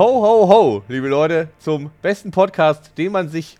Ho, ho, ho, liebe Leute, zum besten Podcast, den man sich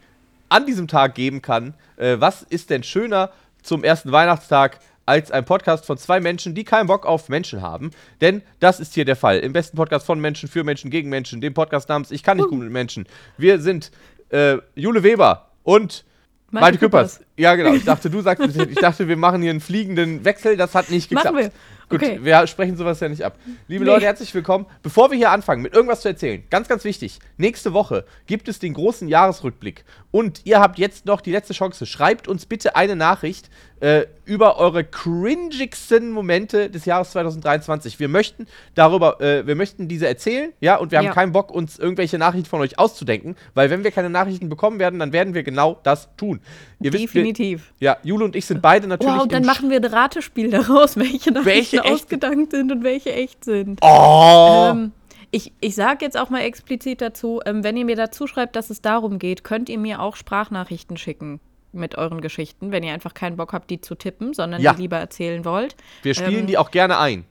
an diesem Tag geben kann. Äh, was ist denn schöner zum ersten Weihnachtstag als ein Podcast von zwei Menschen, die keinen Bock auf Menschen haben? Denn das ist hier der Fall. Im besten Podcast von Menschen, für Menschen, gegen Menschen, dem Podcast namens Ich kann nicht gut mit Menschen. Wir sind äh, Jule Weber und Malte Malte Küppers. Ja, genau. Ich dachte, du sagst, ich dachte, wir machen hier einen fliegenden Wechsel. Das hat nicht geklappt. Machen wir. Gut, Okay. wir sprechen sowas ja nicht ab. Liebe Nee. Leute, herzlich willkommen. Bevor wir hier anfangen, mit irgendwas zu erzählen, ganz, ganz wichtig, nächste Woche gibt es den großen Jahresrückblick. Und ihr habt jetzt noch die letzte Chance. Schreibt uns bitte eine Nachricht äh, über eure cringigsten Momente des Jahres 2023. Wir möchten darüber, äh, wir möchten diese erzählen, ja, und wir haben Ja. keinen Bock, uns irgendwelche Nachrichten von euch auszudenken, weil wenn wir keine Nachrichten bekommen werden, dann werden wir genau das tun. Ihr wisst, wir, Definitiv. ja, Jule und ich sind beide natürlich Wow, dann machen wir ein Ratespiel daraus, welche Nachrichten Welche echt- ausgedankt sind und welche echt sind. Oh! Ähm, ich ich sage jetzt auch mal explizit dazu, ähm, wenn ihr mir dazu schreibt, dass es darum geht, könnt ihr mir auch Sprachnachrichten schicken mit euren Geschichten, wenn ihr einfach keinen Bock habt, die zu tippen, sondern Ja. die lieber erzählen wollt. wir spielen ähm, die auch gerne ein.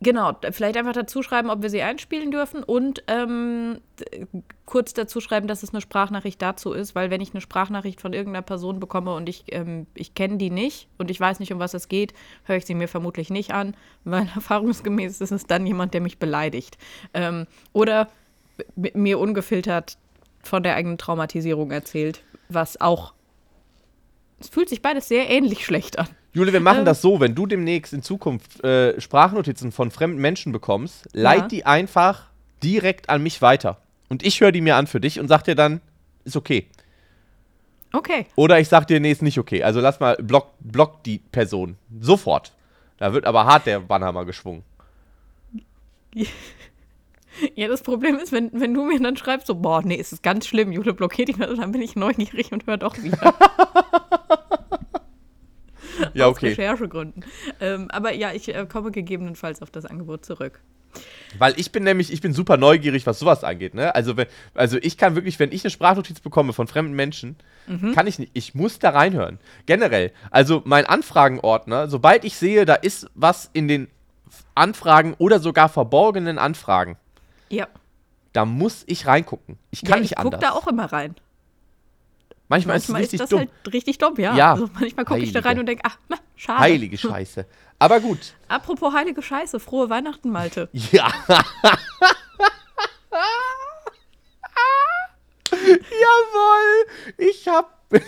Genau, vielleicht einfach dazu schreiben, ob wir sie einspielen dürfen und ähm, kurz dazu schreiben, dass es eine Sprachnachricht dazu ist, weil wenn ich eine Sprachnachricht von irgendeiner Person bekomme und ich, ähm, ich kenne die nicht und ich weiß nicht, um was es geht, höre ich sie mir vermutlich nicht an, weil erfahrungsgemäß ist es dann jemand, der mich beleidigt. Ähm, oder mir ungefiltert von der eigenen Traumatisierung erzählt, was auch. Es fühlt sich beides sehr ähnlich schlecht an. Jule, wir machen Ähm. das so, wenn du demnächst in Zukunft äh, Sprachnotizen von fremden Menschen bekommst, leit Ja. die einfach direkt an mich weiter. Und ich höre die mir an für dich und sag dir dann, ist okay. Okay. Oder ich sag dir, nee, ist nicht okay. Also lass mal, block, block die Person. Sofort. Da wird aber hart der Bannhammer geschwungen. Ja, das Problem ist, wenn, wenn du mir dann schreibst, so, boah, nee, es ist ganz schlimm, Jule blockiert ihn, dann bin ich neugierig und höre doch wieder. Ja, Aus okay. Recherchegründen. Ähm, aber ja, ich äh, komme gegebenenfalls auf das Angebot zurück. Weil ich bin nämlich, ich bin super neugierig, was sowas angeht, ne? Also, wenn, also ich kann wirklich, wenn ich eine Sprachnotiz bekomme von fremden Menschen, Mhm. kann ich nicht, ich muss da reinhören. Generell. Also mein Anfragenordner, sobald ich sehe, da ist was in den Anfragen oder sogar verborgenen Anfragen, Ja. da muss ich reingucken. Ich kann ja, nicht ich gucke anders. da auch immer rein. Manchmal, ist es Manchmal ist, richtig das dumm. halt richtig dumm, ja. Ja. Also manchmal gucke ich da rein und denke, ach, na, schade. Heilige Scheiße. Aber gut. Apropos heilige Scheiße, frohe Weihnachten, Malte. Ja. Jawohl! Ich habe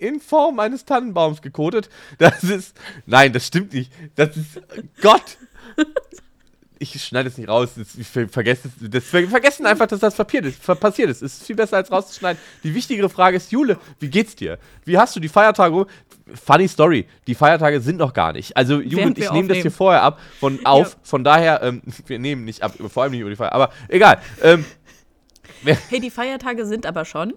in Form eines Tannenbaums gekotet. Das ist. Nein, das stimmt nicht. Das ist. Gott! Ich schneide es nicht raus. Ich ver- vergesse es. Das, wir vergessen einfach, dass das passiert ist. Passiert ist. Es ist viel besser als rauszuschneiden. Die wichtigere Frage ist, Jule, wie geht's dir? Wie hast du die Feiertage? Funny Story. Die Feiertage sind noch gar nicht. Also, Jule ich wir nehmen das hier vorher ab. Von auf. Ja. Von daher, ähm, wir nehmen nicht ab. Vor allem nicht über die Feiertage. Aber egal. Ähm, Hey, die Feiertage sind aber schon.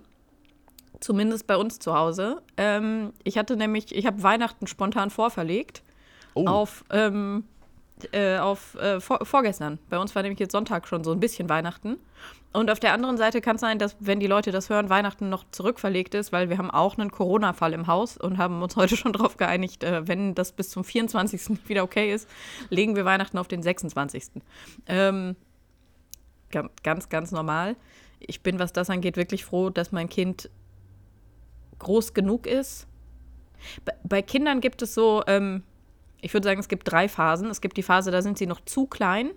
Zumindest bei uns zu Hause. Ähm, ich hatte nämlich, ich habe Weihnachten spontan vorverlegt. oh, auf, ähm, äh, auf äh, vor, vorgestern. Bei uns war nämlich jetzt Sonntag schon so ein bisschen Weihnachten. Und auf der anderen Seite kann es sein, dass, wenn die Leute das hören, Weihnachten noch zurückverlegt ist, weil wir haben auch einen Corona-Fall im Haus und haben uns heute schon darauf geeinigt, äh, wenn das bis zum 24. nicht wieder okay ist, legen wir Weihnachten auf den 26. Ähm, ga- ganz, ganz normal. Ich bin, was das angeht, wirklich froh, dass mein Kind groß genug ist. Bei, bei Kindern gibt es so, ähm, ich würde sagen, es gibt drei Phasen. Es gibt die Phase, da sind sie noch zu klein,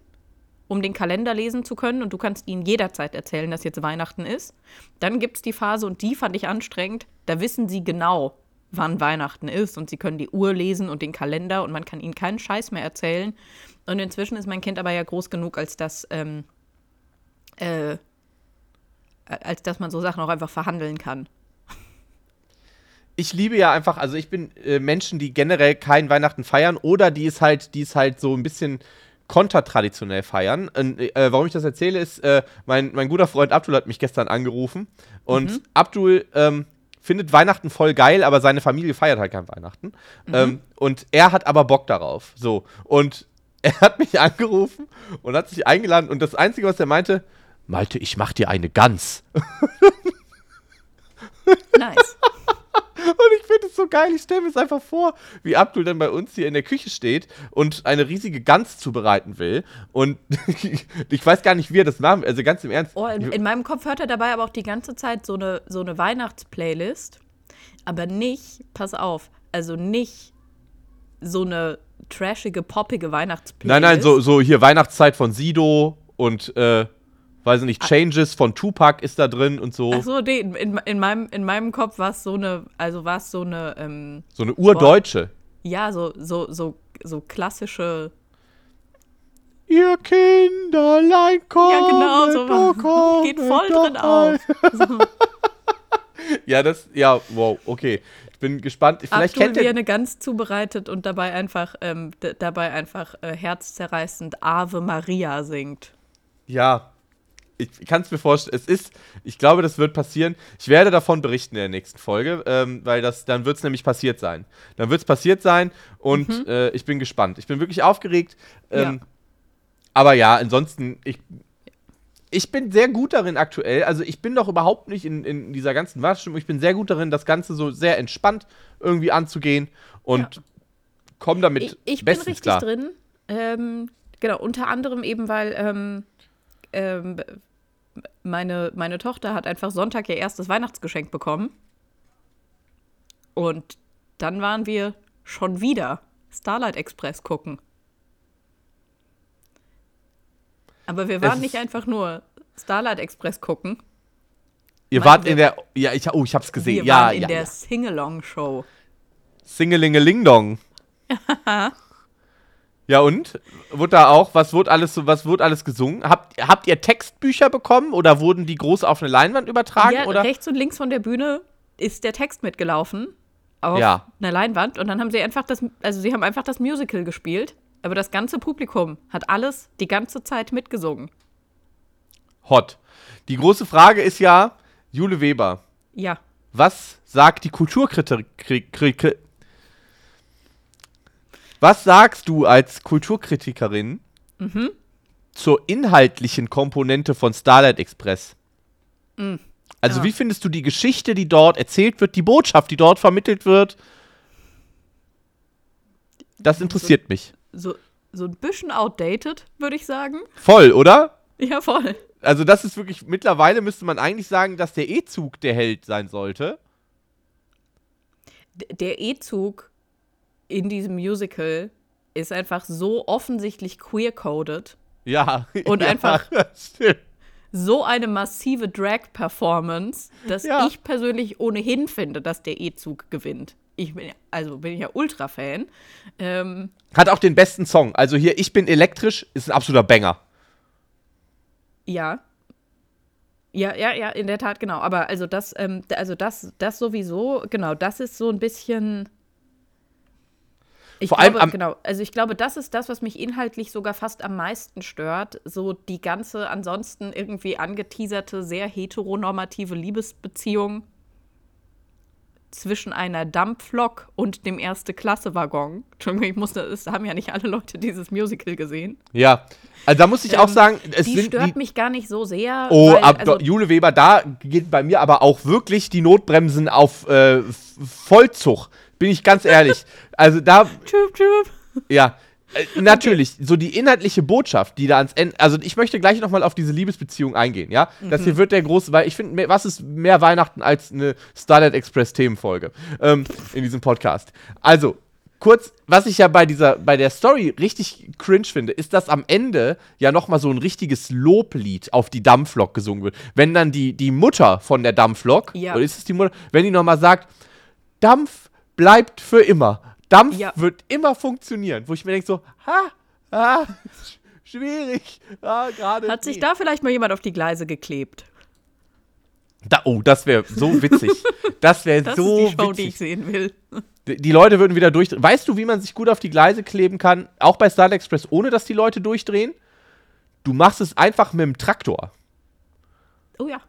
um den Kalender lesen zu können und du kannst ihnen jederzeit erzählen, dass jetzt Weihnachten ist. Dann gibt es die Phase, und die fand ich anstrengend, da wissen sie genau, wann Weihnachten ist und sie können die Uhr lesen und den Kalender und man kann ihnen keinen Scheiß mehr erzählen. Und inzwischen ist mein Kind aber ja groß genug, als dass, ähm, äh, als dass man so Sachen auch einfach verhandeln kann. Ich liebe ja einfach, also ich bin äh, Menschen, die generell kein Weihnachten feiern oder die es halt, die es halt so ein bisschen kontertraditionell feiern. Und, äh, warum ich das erzähle, ist, äh, mein, mein guter Freund Abdul hat mich gestern angerufen und Abdul ähm, findet Weihnachten voll geil, aber seine Familie feiert halt kein Weihnachten. Ähm, und er hat aber Bock darauf. So. Und er hat mich angerufen und hat sich eingeladen und das Einzige, was er meinte, Malte, ich mach dir eine Gans. Nice. Und ich finde es so geil. Ich stelle mir es einfach vor, wie Abdul dann bei uns hier in der Küche steht und eine riesige Gans zubereiten will. Und ich weiß gar nicht, wie er das machen will. Also ganz im Ernst. Oh, in, in meinem Kopf hört er dabei aber auch die ganze Zeit so eine, so eine Weihnachtsplaylist. Aber nicht, pass auf, also nicht so eine trashige, poppige Weihnachtsplaylist. Nein, nein, so, so hier Weihnachtszeit von Sido und äh, weiß ich nicht, Changes von Tupac ist da drin und so. Ach so, nee, in, in, in, meinem, in meinem Kopf war es so eine, also war es so eine, ähm, so eine urdeutsche. ja, so, so, so, so klassische, Ihr Kinderlein kommt. ja genau, so war, geht voll drin auf. So, Ja, das, ja, wow, okay. Ich bin gespannt. Vielleicht Abdul, kennt ihr. eine Gans zubereitet und dabei einfach, ähm, dabei einfach äh, herzzerreißend Ave Maria singt. Ja, ich kann es mir vorstellen. Es ist, ich glaube, das wird passieren. Ich werde davon berichten in der nächsten Folge, ähm, weil das, dann wird es nämlich passiert sein. Dann wird es passiert sein und äh, ich bin gespannt. Ich bin wirklich aufgeregt. Ähm, Mhm. Ja. Aber ja, ansonsten, ich, ich bin sehr gut darin aktuell. Also ich bin doch überhaupt nicht in, in dieser ganzen Waschstimmung. Ich bin sehr gut darin, das Ganze so sehr entspannt irgendwie anzugehen und Ja. komme damit Ich, ich bin bestens richtig klar. drin. Ähm, genau, unter anderem eben, weil ähm, ähm, meine, meine Tochter hat einfach Sonntag ihr erstes Weihnachtsgeschenk bekommen. Und dann waren wir schon wieder Starlight Express gucken. Aber wir waren nicht einfach nur Starlight Express gucken. Ihr wart wir- in der, ja, ich, oh, ich hab's gesehen. Wir ja, waren in ja, der ja. Singalong-Show. Singelingelingdong. ja und? Wurde da auch, was wurde alles was wurde alles gesungen? Habt, habt ihr Textbücher bekommen oder wurden die groß auf eine Leinwand übertragen? Ja, oder? rechts und links von der Bühne ist der Text mitgelaufen auf Ja. einer Leinwand und dann haben sie einfach das, also sie haben einfach das Musical gespielt, aber das ganze Publikum hat alles die ganze Zeit mitgesungen. Hot. Die große Frage ist ja, Jule Weber, Ja, was sagt die Kulturkritikerin? Was sagst du als Kulturkritikerin Mhm. zur inhaltlichen Komponente von Starlight Express? Also, Ja. wie findest du die Geschichte, die dort erzählt wird, die Botschaft, die dort vermittelt wird? Das interessiert mich. so, so ein bisschen outdated, würde ich sagen. Voll, oder? Ja, voll. Also, das ist wirklich, mittlerweile müsste man eigentlich sagen, dass der E-Zug der Held sein sollte. D der E-Zug in diesem Musical ist einfach so offensichtlich queer-coded. Ja. Und ja, einfach- Stimmt. so eine massive Drag-Performance, dass Ja. ich persönlich ohnehin finde, dass der E-Zug gewinnt. Ich bin ja, also bin ich ja Ultra-Fan. Ähm, Hat auch den besten Song. Also, hier, Ich bin elektrisch, ist ein absoluter Banger. ja. Ja, ja, ja, in der Tat, genau. Aber also das, ähm, also das, das sowieso, genau, das ist so ein bisschen. Ich Vor allem glaube, am- genau, also ich glaube, das ist das, was mich inhaltlich sogar fast am meisten stört. So die ganze ansonsten irgendwie angeteaserte, sehr heteronormative Liebesbeziehung zwischen einer Dampflok und dem Erste-Klasse-Waggon. Entschuldigung, ich musste, es haben ja nicht alle Leute dieses Musical gesehen. Ja. Also, da muss ich auch Ähm, sagen, es die sind stört die, mich gar nicht so sehr. Oh, weil, ab, also, Jule Weber, da geht bei mir aber auch wirklich die Notbremsen auf äh, Vollzug. Bin ich ganz ehrlich. Also da, tschüp, tschüp. ja, äh, natürlich, so die inhaltliche Botschaft, die da ans Ende, also ich möchte gleich nochmal auf diese Liebesbeziehung eingehen, ja? Das Mhm. hier wird der große, weil ich finde, was ist mehr Weihnachten als eine Starlight Express Themenfolge ähm, in diesem Podcast? Also, kurz, was ich ja bei dieser, bei der Story richtig cringe finde, ist, dass am Ende ja nochmal so ein richtiges Loblied auf die Dampflok gesungen wird. Wenn dann die, die Mutter von der Dampflok, Ja. oder ist es die Mutter, wenn die nochmal sagt, Dampf bleibt für immer. Dampf Ja. wird immer funktionieren. Wo ich mir denke so, ha, ha, sch- schwierig. Ah, gerade. Hat sich da vielleicht mal jemand auf die Gleise geklebt? Da, oh, das wäre so witzig. Das wäre Das so ist die Show, die ich witzig. sehen will. Die, die Leute würden wieder durchdrehen. Weißt du, wie man sich gut auf die Gleise kleben kann? Auch bei Starlight Express, ohne dass die Leute durchdrehen? Du machst es einfach mit dem Traktor. Oh ja.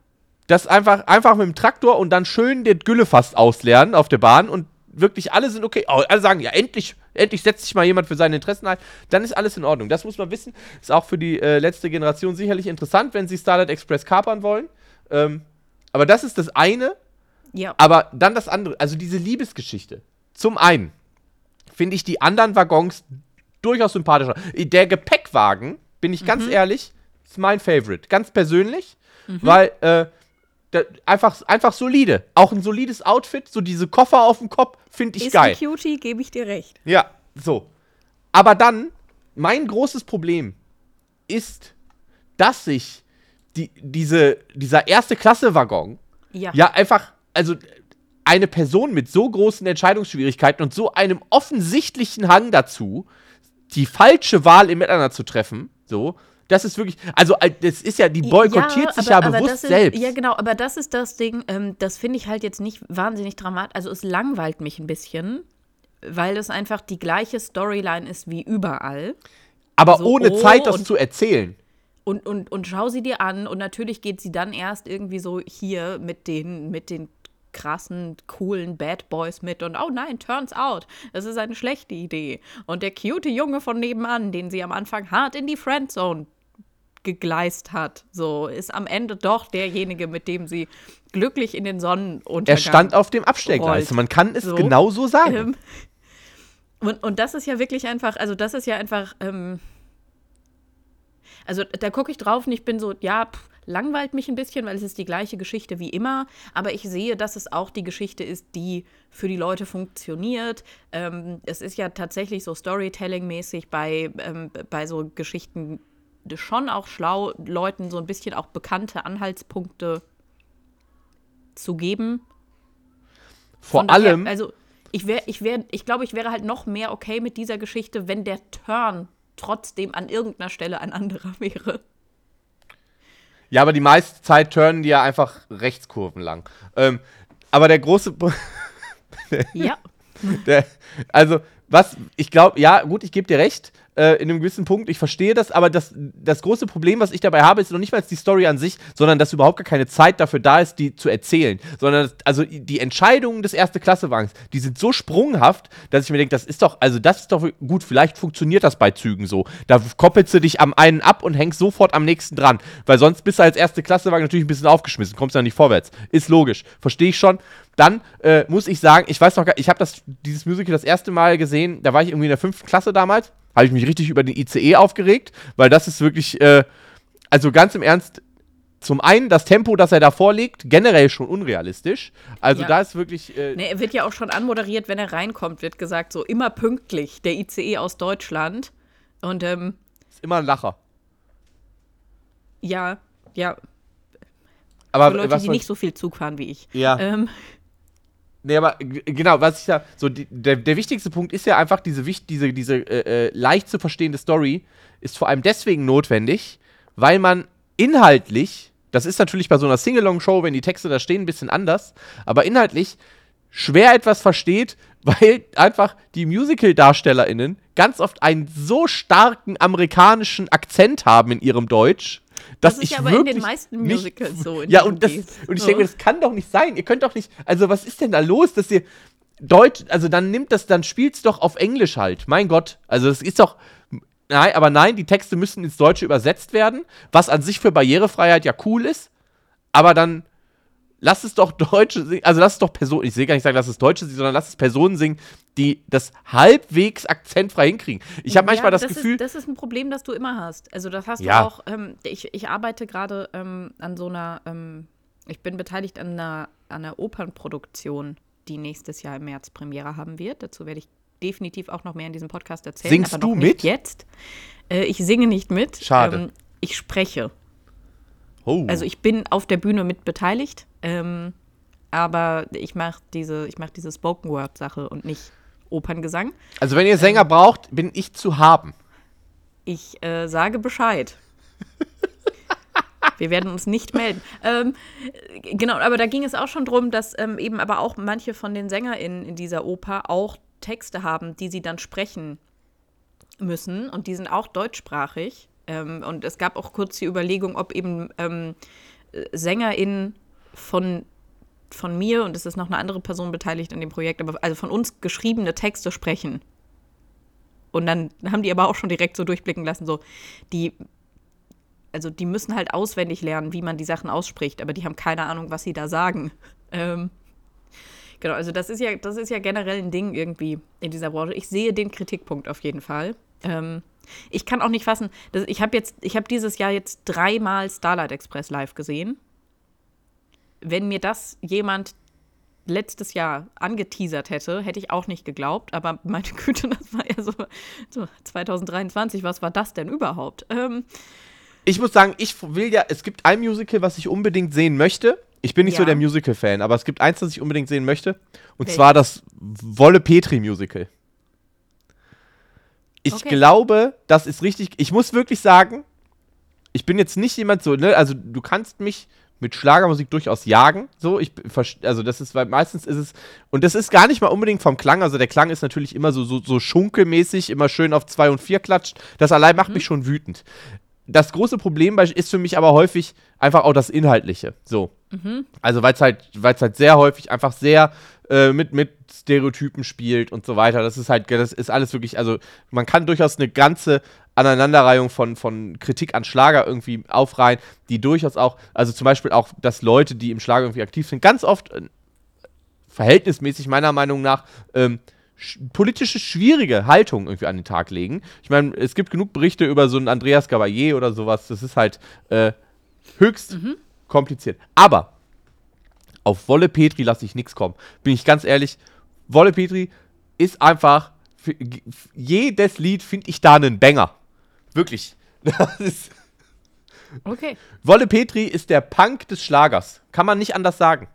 Das einfach, einfach mit dem Traktor und dann schön den Güllefass ausleeren auf der Bahn und wirklich alle sind okay. Oh, alle sagen, ja, endlich, endlich setzt sich mal jemand für seine Interessen ein. Dann ist alles in Ordnung. Das muss man wissen. Ist auch für die äh, letzte Generation sicherlich interessant, wenn sie Starlight Express kapern wollen. Ähm, aber das ist das eine. Ja. Aber dann das andere, also diese Liebesgeschichte. Zum einen finde ich die anderen Waggons durchaus sympathischer. Der Gepäckwagen, bin ich ganz ehrlich, ist mein Favorite. Ganz persönlich, weil äh, einfach, einfach solide. Auch ein solides Outfit, so diese Koffer auf dem Kopf, finde ich ist geil. ein Cutie, gebe ich dir recht. Ja, so. Aber dann, mein großes Problem ist, dass sich die, diese, dieser erste Klasse-Waggon Ja. ja einfach, also eine Person mit so großen Entscheidungsschwierigkeiten und so einem offensichtlichen Hang dazu, die falsche Wahl im Miteinander zu treffen, so, das ist wirklich, also äh, das ist ja, die boykottiert sich ja bewusst das ist, selbst. Ja, genau, aber das ist das Ding, ähm, das finde ich halt jetzt nicht wahnsinnig dramatisch. Also es langweilt mich ein bisschen, weil es einfach die gleiche Storyline ist wie überall. aber so, ohne oh, Zeit, das zu erzählen. Und, und, und schau sie dir an und natürlich geht sie dann erst irgendwie so hier mit den, mit den krassen, coolen Bad Boys mit und oh nein, turns out, das ist eine schlechte Idee. Und der cute Junge von nebenan, den sie am Anfang hart in die Friendzone gegleist hat, so ist am Ende doch derjenige, mit dem sie glücklich in den Sonnenuntergang Er stand auf dem Abstellgleis. Man kann es So. genau so sagen. ähm, und, und das ist ja wirklich einfach, also das ist ja einfach, ähm, also da gucke ich drauf und ich bin so, ja, pff, langweilt mich ein bisschen, weil es ist die gleiche Geschichte wie immer, aber ich sehe, dass es auch die Geschichte ist, die für die Leute funktioniert. Ähm, es ist ja tatsächlich so Storytelling-mäßig bei, ähm, bei so Geschichten schon auch schlau, Leuten so ein bisschen auch bekannte Anhaltspunkte zu geben. Vor Von daher, allem, also ich wäre, ich wäre, ich glaube, ich wäre halt noch mehr okay mit dieser Geschichte, wenn der Turn trotzdem an irgendeiner Stelle ein anderer wäre. ja, aber die meiste Zeit turnen die ja einfach Rechtskurven lang. Ähm, aber der große, Ja. der, also was, ich glaube, ja, gut, ich gebe dir recht, äh, in einem gewissen Punkt, ich verstehe das, aber das, das große Problem, was ich dabei habe, ist noch nicht mal die Story an sich, sondern dass überhaupt gar keine Zeit dafür da ist, die zu erzählen. Sondern, also die Entscheidungen des erste Klassewagens, die sind so sprunghaft, dass ich mir denke, das ist doch, also das ist doch gut, vielleicht funktioniert das bei Zügen so. Da koppelst du dich am einen ab und hängst sofort am nächsten dran, weil sonst bist du als erste Klassewagen natürlich ein bisschen aufgeschmissen, kommst ja nicht vorwärts. Ist logisch, verstehe ich schon. Dann äh, muss ich sagen, ich weiß noch gar ich habe dieses Musical das erste Mal gesehen, da war ich irgendwie in der fünften Klasse damals, habe ich mich richtig über den ICE aufgeregt, weil das ist wirklich, äh, also ganz im Ernst, zum einen das Tempo, das er da vorlegt, generell schon unrealistisch. Also Ja. da ist wirklich, äh, Nee, er wird ja auch schon anmoderiert, wenn er reinkommt, wird gesagt, so immer pünktlich, der ICE aus Deutschland. Und ähm, ist immer ein Lacher. ja, ja, Aber für Leute, was die nicht so viel Zug fahren wie ich. Ja. Ähm, Nee, aber genau, was ich ja, so die, der, der wichtigste Punkt ist ja einfach diese, diese, diese äh, äh, leicht zu verstehende Story ist vor allem deswegen notwendig, weil man inhaltlich, das ist natürlich bei so einer Singalong-Show, wenn die Texte da stehen, ein bisschen anders, aber inhaltlich schwer etwas versteht, weil einfach die Musical-DarstellerInnen ganz oft einen so starken amerikanischen Akzent haben in ihrem Deutsch, dass Das ist ja aber in den meisten nicht- Musicals so, Ja, und, das, und ich So. denke, das kann doch nicht sein. Ihr könnt doch nicht. Also, was ist denn da los, dass ihr Deutsch. Also, dann nimmt das, dann spielt's doch auf Englisch halt. Mein Gott. Also, das ist doch. Nein, aber nein, die Texte müssen ins Deutsche übersetzt werden, was an sich für Barrierefreiheit ja cool ist. Aber dann lass es doch Deutsche singen, also lass es doch Personen, ich will gar nicht sagen, lass es Deutsche singen, sondern lass es Personen singen, die das halbwegs akzentfrei hinkriegen. Ich habe manchmal Ja, das, Gefühl, Ist, das ist ein Problem, das du immer hast. Also das hast Ja. du auch, ähm, ich, ich arbeite gerade ähm, an so einer, ähm, ich bin beteiligt an einer, an einer Opernproduktion, die nächstes Jahr im März Premiere haben wird. Dazu werde ich definitiv auch noch mehr in diesem Podcast erzählen. Singst du mit? Jetzt. Äh, ich singe nicht mit. Schade. Ähm, ich spreche. oh, Also ich bin auf der Bühne mit beteiligt, ähm, aber ich mache diese, ich mache diese Spoken Word Sache und nicht Operngesang. also wenn ihr Sänger braucht, bin ich zu haben. Ich äh, sage Bescheid. Wir werden uns nicht melden. Ähm, äh, genau, aber da ging es auch schon drum, dass ähm, eben aber auch manche von den SängerInnen in dieser Oper auch Texte haben, die sie dann sprechen müssen. Und die sind auch deutschsprachig. Ähm, und es gab auch kurz die Überlegung, ob eben ähm, äh, SängerInnen von, von mir, und es ist noch eine andere Person beteiligt an dem Projekt, aber also von uns geschriebene Texte sprechen. Und dann haben die aber auch schon direkt so durchblicken lassen, so, die, also die müssen halt auswendig lernen, wie man die Sachen ausspricht, aber die haben keine Ahnung, was sie da sagen. Ähm, Genau, also das ist ja, das ist ja generell ein Ding irgendwie in dieser Branche. Ich sehe den Kritikpunkt auf jeden Fall. Ähm, ich kann auch nicht fassen, dass, ich habe jetzt, ich habe dieses Jahr jetzt dreimal Starlight Express live gesehen. Wenn mir das jemand letztes Jahr angeteasert hätte, hätte ich auch nicht geglaubt. Aber meine Güte, das war ja so, so 2023. Was war das denn überhaupt? Ähm, ich muss sagen, ich will ja, es gibt ein Musical, was ich unbedingt sehen möchte. Ich bin nicht Ja. so der Musical-Fan, aber es gibt eins, das ich unbedingt sehen möchte. Und Welches? zwar das Wolle Petri-Musical. Ich Okay. glaube, das ist richtig. Ich muss wirklich sagen, ich bin jetzt nicht jemand so, ne, also du kannst mich mit Schlagermusik durchaus jagen. So, ich also das ist, weil meistens ist es, und das ist gar nicht mal unbedingt vom Klang, also der Klang ist natürlich immer so, so, so schunkelmäßig, immer schön auf 2 und 4 klatscht. Das allein macht mich schon wütend. Das große Problem ist für mich aber häufig einfach auch das Inhaltliche. So. Also weil es halt, weil's halt sehr häufig einfach sehr äh, mit, mit Stereotypen spielt und so weiter. Das ist halt, das ist alles wirklich, also man kann durchaus eine ganze Aneinanderreihung von, von Kritik an Schlager irgendwie aufreihen, die durchaus auch, also zum Beispiel auch, dass Leute, die im Schlager irgendwie aktiv sind, ganz oft äh, verhältnismäßig meiner Meinung nach ähm, sch politische schwierige Haltung irgendwie an den Tag legen. Ich meine, es gibt genug Berichte über so einen Andreas Gabalier oder sowas. Das ist halt äh, höchst kompliziert. Aber auf Wolle Petri lasse ich nichts kommen. Bin ich ganz ehrlich, Wolle Petri ist einfach, für jedes Lied finde ich da einen Banger. Wirklich. Das ist, okay. Wolle Petri ist der Punk des Schlagers. Kann man nicht anders sagen.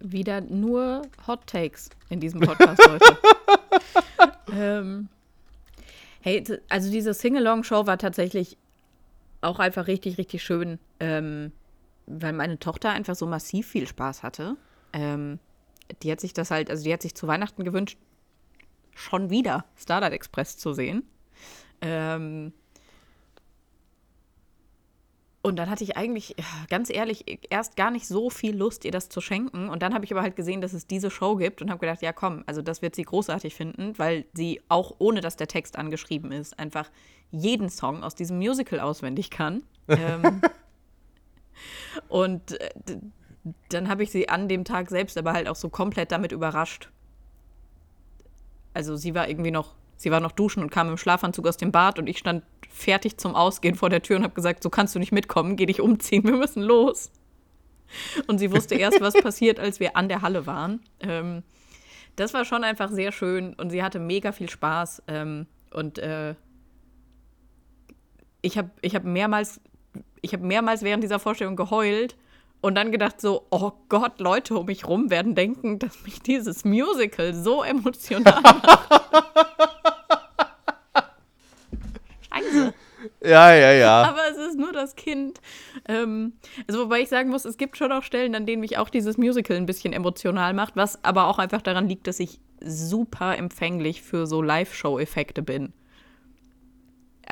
Wieder nur Hot Takes in diesem Podcast heute. ähm, hey, also diese Sing-Along-Show war tatsächlich auch einfach richtig, richtig schön, ähm, weil meine Tochter einfach so massiv viel Spaß hatte. Ähm, die hat sich das halt, also die hat sich zu Weihnachten gewünscht, schon wieder Starlight Express zu sehen. Ähm, und dann hatte ich eigentlich, ganz ehrlich, erst gar nicht so viel Lust, ihr das zu schenken. Und dann habe ich aber halt gesehen, dass es diese Show gibt und habe gedacht, ja komm, also das wird sie großartig finden, weil sie auch ohne dass der Text angeschrieben ist, einfach jeden Song aus diesem Musical auswendig kann. ähm, und äh, dann habe ich sie an dem Tag selbst aber halt auch so komplett damit überrascht. Also sie war irgendwie noch, sie war noch duschen und kam im Schlafanzug aus dem Bad und ich stand fertig zum Ausgehen vor der Tür und habe gesagt, so kannst du nicht mitkommen, geh dich umziehen, wir müssen los. Und sie wusste erst, was passiert, als wir an der Halle waren. Ähm, das war schon einfach sehr schön und sie hatte mega viel Spaß. Ähm, und äh, ich habe ich hab mehrmals, ich habe mehrmals während dieser Vorstellung geheult und dann gedacht so, oh Gott, Leute um mich rum werden denken, dass mich dieses Musical so emotional macht. Scheiße. Ja, ja, ja. Aber es ist nur das Kind. Ähm, also wobei ich sagen muss, es gibt schon auch Stellen, an denen mich auch dieses Musical ein bisschen emotional macht, was aber auch einfach daran liegt, dass ich super empfänglich für so Live-Show-Effekte bin.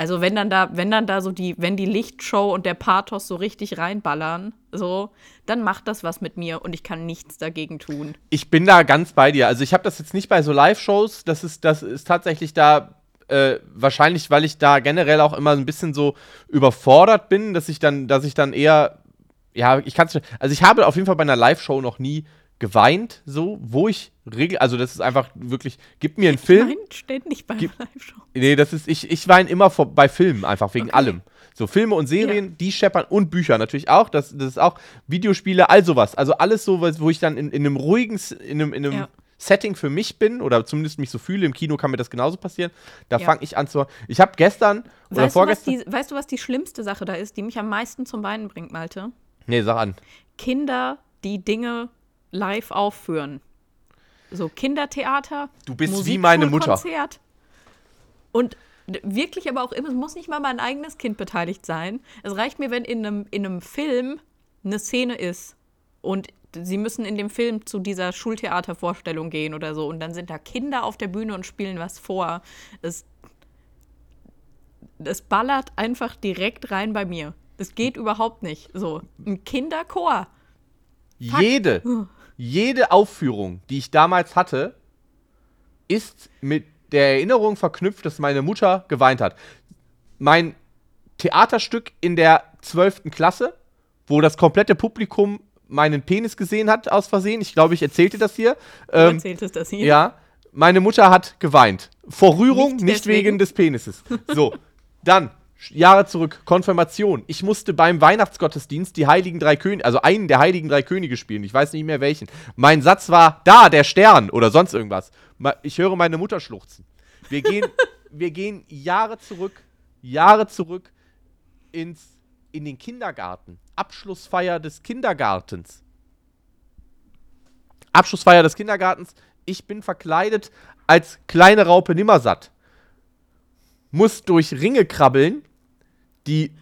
Also wenn dann da, wenn dann da so die, wenn die Lichtshow und der Pathos so richtig reinballern, so, dann macht das was mit mir und ich kann nichts dagegen tun. Ich bin da ganz bei dir. Also ich habe das jetzt nicht bei so Live-Shows. Das ist, das ist tatsächlich da äh, wahrscheinlich, weil ich da generell auch immer ein bisschen so überfordert bin, dass ich dann, dass ich dann eher, ja, ich kann es, also ich habe auf jeden Fall bei einer Live-Show noch nie geweint, so, wo ich regel, also das ist einfach wirklich, gib mir einen Film. Nein, ständig bei Gib- Live-Show. Nee, das ist, ich, ich weine immer vor, bei Filmen, einfach wegen Okay. allem. So Filme und Serien, die scheppern und Bücher natürlich auch. Das, das ist auch Videospiele, all sowas. Also alles so, was- wo ich dann in, in einem ruhigen, in einem, in einem Ja. Setting für mich bin oder zumindest mich so fühle. Im Kino kann mir das genauso passieren. Da Ja. fange ich an zu. Ich habe gestern oder Weißt du, was vorgestern. die, weißt du, was die schlimmste Sache da ist, die mich am meisten zum Weinen bringt, Malte? nee, sag an. Kinder, die Dinge live aufführen. So Kindertheater. Du bist wie meine Mutter. Musikschulkonzert. Und wirklich aber auch immer, es muss nicht mal mein eigenes Kind beteiligt sein. Es reicht mir, wenn in einem, in einem Film eine Szene ist und sie müssen in dem Film zu dieser Schultheatervorstellung gehen oder so und dann sind da Kinder auf der Bühne und spielen was vor. Es, es ballert einfach direkt rein bei mir. Das geht überhaupt nicht. So, ein Kinderchor. Jede, jede Aufführung, die ich damals hatte, ist mit der Erinnerung verknüpft, dass meine Mutter geweint hat. Mein Theaterstück in der 12. Klasse, wo das komplette Publikum meinen Penis gesehen hat aus Versehen. Ich glaube, ich erzählte das hier. Du Ähm, erzähltest das hier. ja, meine Mutter hat geweint. Vor Rührung, Nicht nicht, wegen des Penises. So, dann, Jahre zurück, Konfirmation. Ich musste beim Weihnachtsgottesdienst die Heiligen Drei Könige, also einen der Heiligen Drei Könige spielen. Ich weiß nicht mehr welchen. Mein Satz war, da, der Stern oder sonst irgendwas. Ich höre meine Mutter schluchzen. Wir gehen, wir gehen Jahre zurück, Jahre zurück ins, in den Kindergarten. Abschlussfeier des Kindergartens. Abschlussfeier des Kindergartens. Ich bin verkleidet als kleine Raupe Nimmersatt. Muss durch Ringe krabbeln, die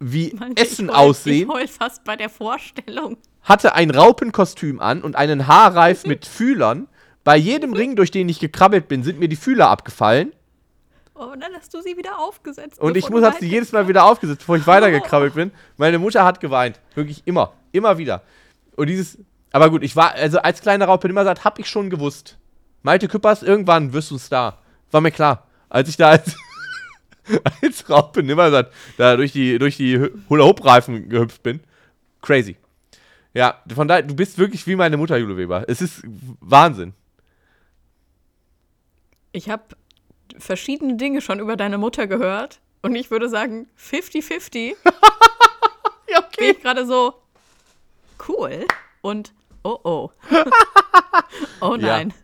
wie Mann, Essen ich heul- aussehen. Ich heul fast bei der Vorstellung. Hatte ein Raupenkostüm an und einen Haarreif mit Fühlern. Bei jedem Ring, durch den ich gekrabbelt bin, sind mir die Fühler abgefallen. Oh, und dann hast du sie wieder aufgesetzt. Und ich muss, hab sie jedes Mal wieder aufgesetzt, bevor ich weitergekrabbelt bin. Meine Mutter hat geweint. Wirklich immer. Immer wieder. Und dieses. Aber gut, ich war, also als kleiner Raupe Nimmersatt hab ich schon gewusst. Malte Küppers, irgendwann wirst du ein Star. War mir klar. Als ich da als, als Raupe Nimmersatt da durch die, durch die Hula-Hoop-Reifen gehüpft bin. Crazy. Ja, von daher, du bist wirklich wie meine Mutter, Jule Weber. Es ist Wahnsinn. Ich habe verschiedene Dinge schon über deine Mutter gehört. Und ich würde sagen, 50-50 Ja, bin ich gerade so cool und oh oh. oh nein.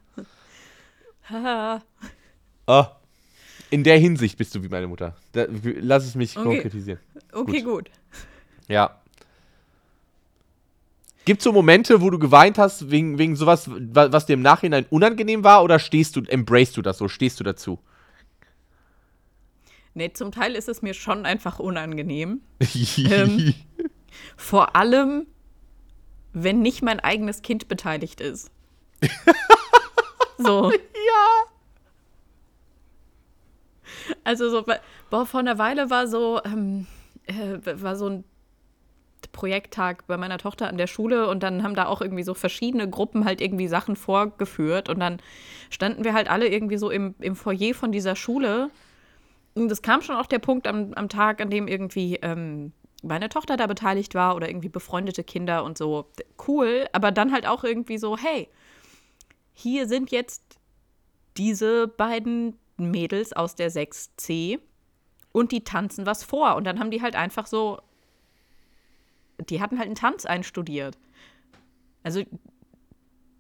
Haha. Oh. In der Hinsicht bist du wie meine Mutter. Da, lass es mich Okay. konkretisieren. okay, gut. Ja. Gibt es so Momente, wo du geweint hast wegen, wegen sowas, wa- was dir im Nachhinein unangenehm war, oder stehst du, embrace du das so, stehst du dazu? Nee, zum Teil ist es mir schon einfach unangenehm. Ähm. Vor allem, wenn nicht mein eigenes Kind beteiligt ist. so. ja. Also so, boah, vor einer Weile war so, ähm, äh, war so ein Projekttag bei meiner Tochter an der Schule und dann haben da auch irgendwie so verschiedene Gruppen halt irgendwie Sachen vorgeführt und dann standen wir halt alle irgendwie so im, im Foyer von dieser Schule und es kam schon auch der Punkt am, am Tag, an dem irgendwie ähm, meine Tochter da beteiligt war oder irgendwie befreundete Kinder und so. Cool, aber dann halt auch irgendwie so, hey, hier sind jetzt diese beiden Mädels aus der 6C und die tanzen was vor. Und dann haben die halt einfach so, die hatten halt einen Tanz einstudiert. Also,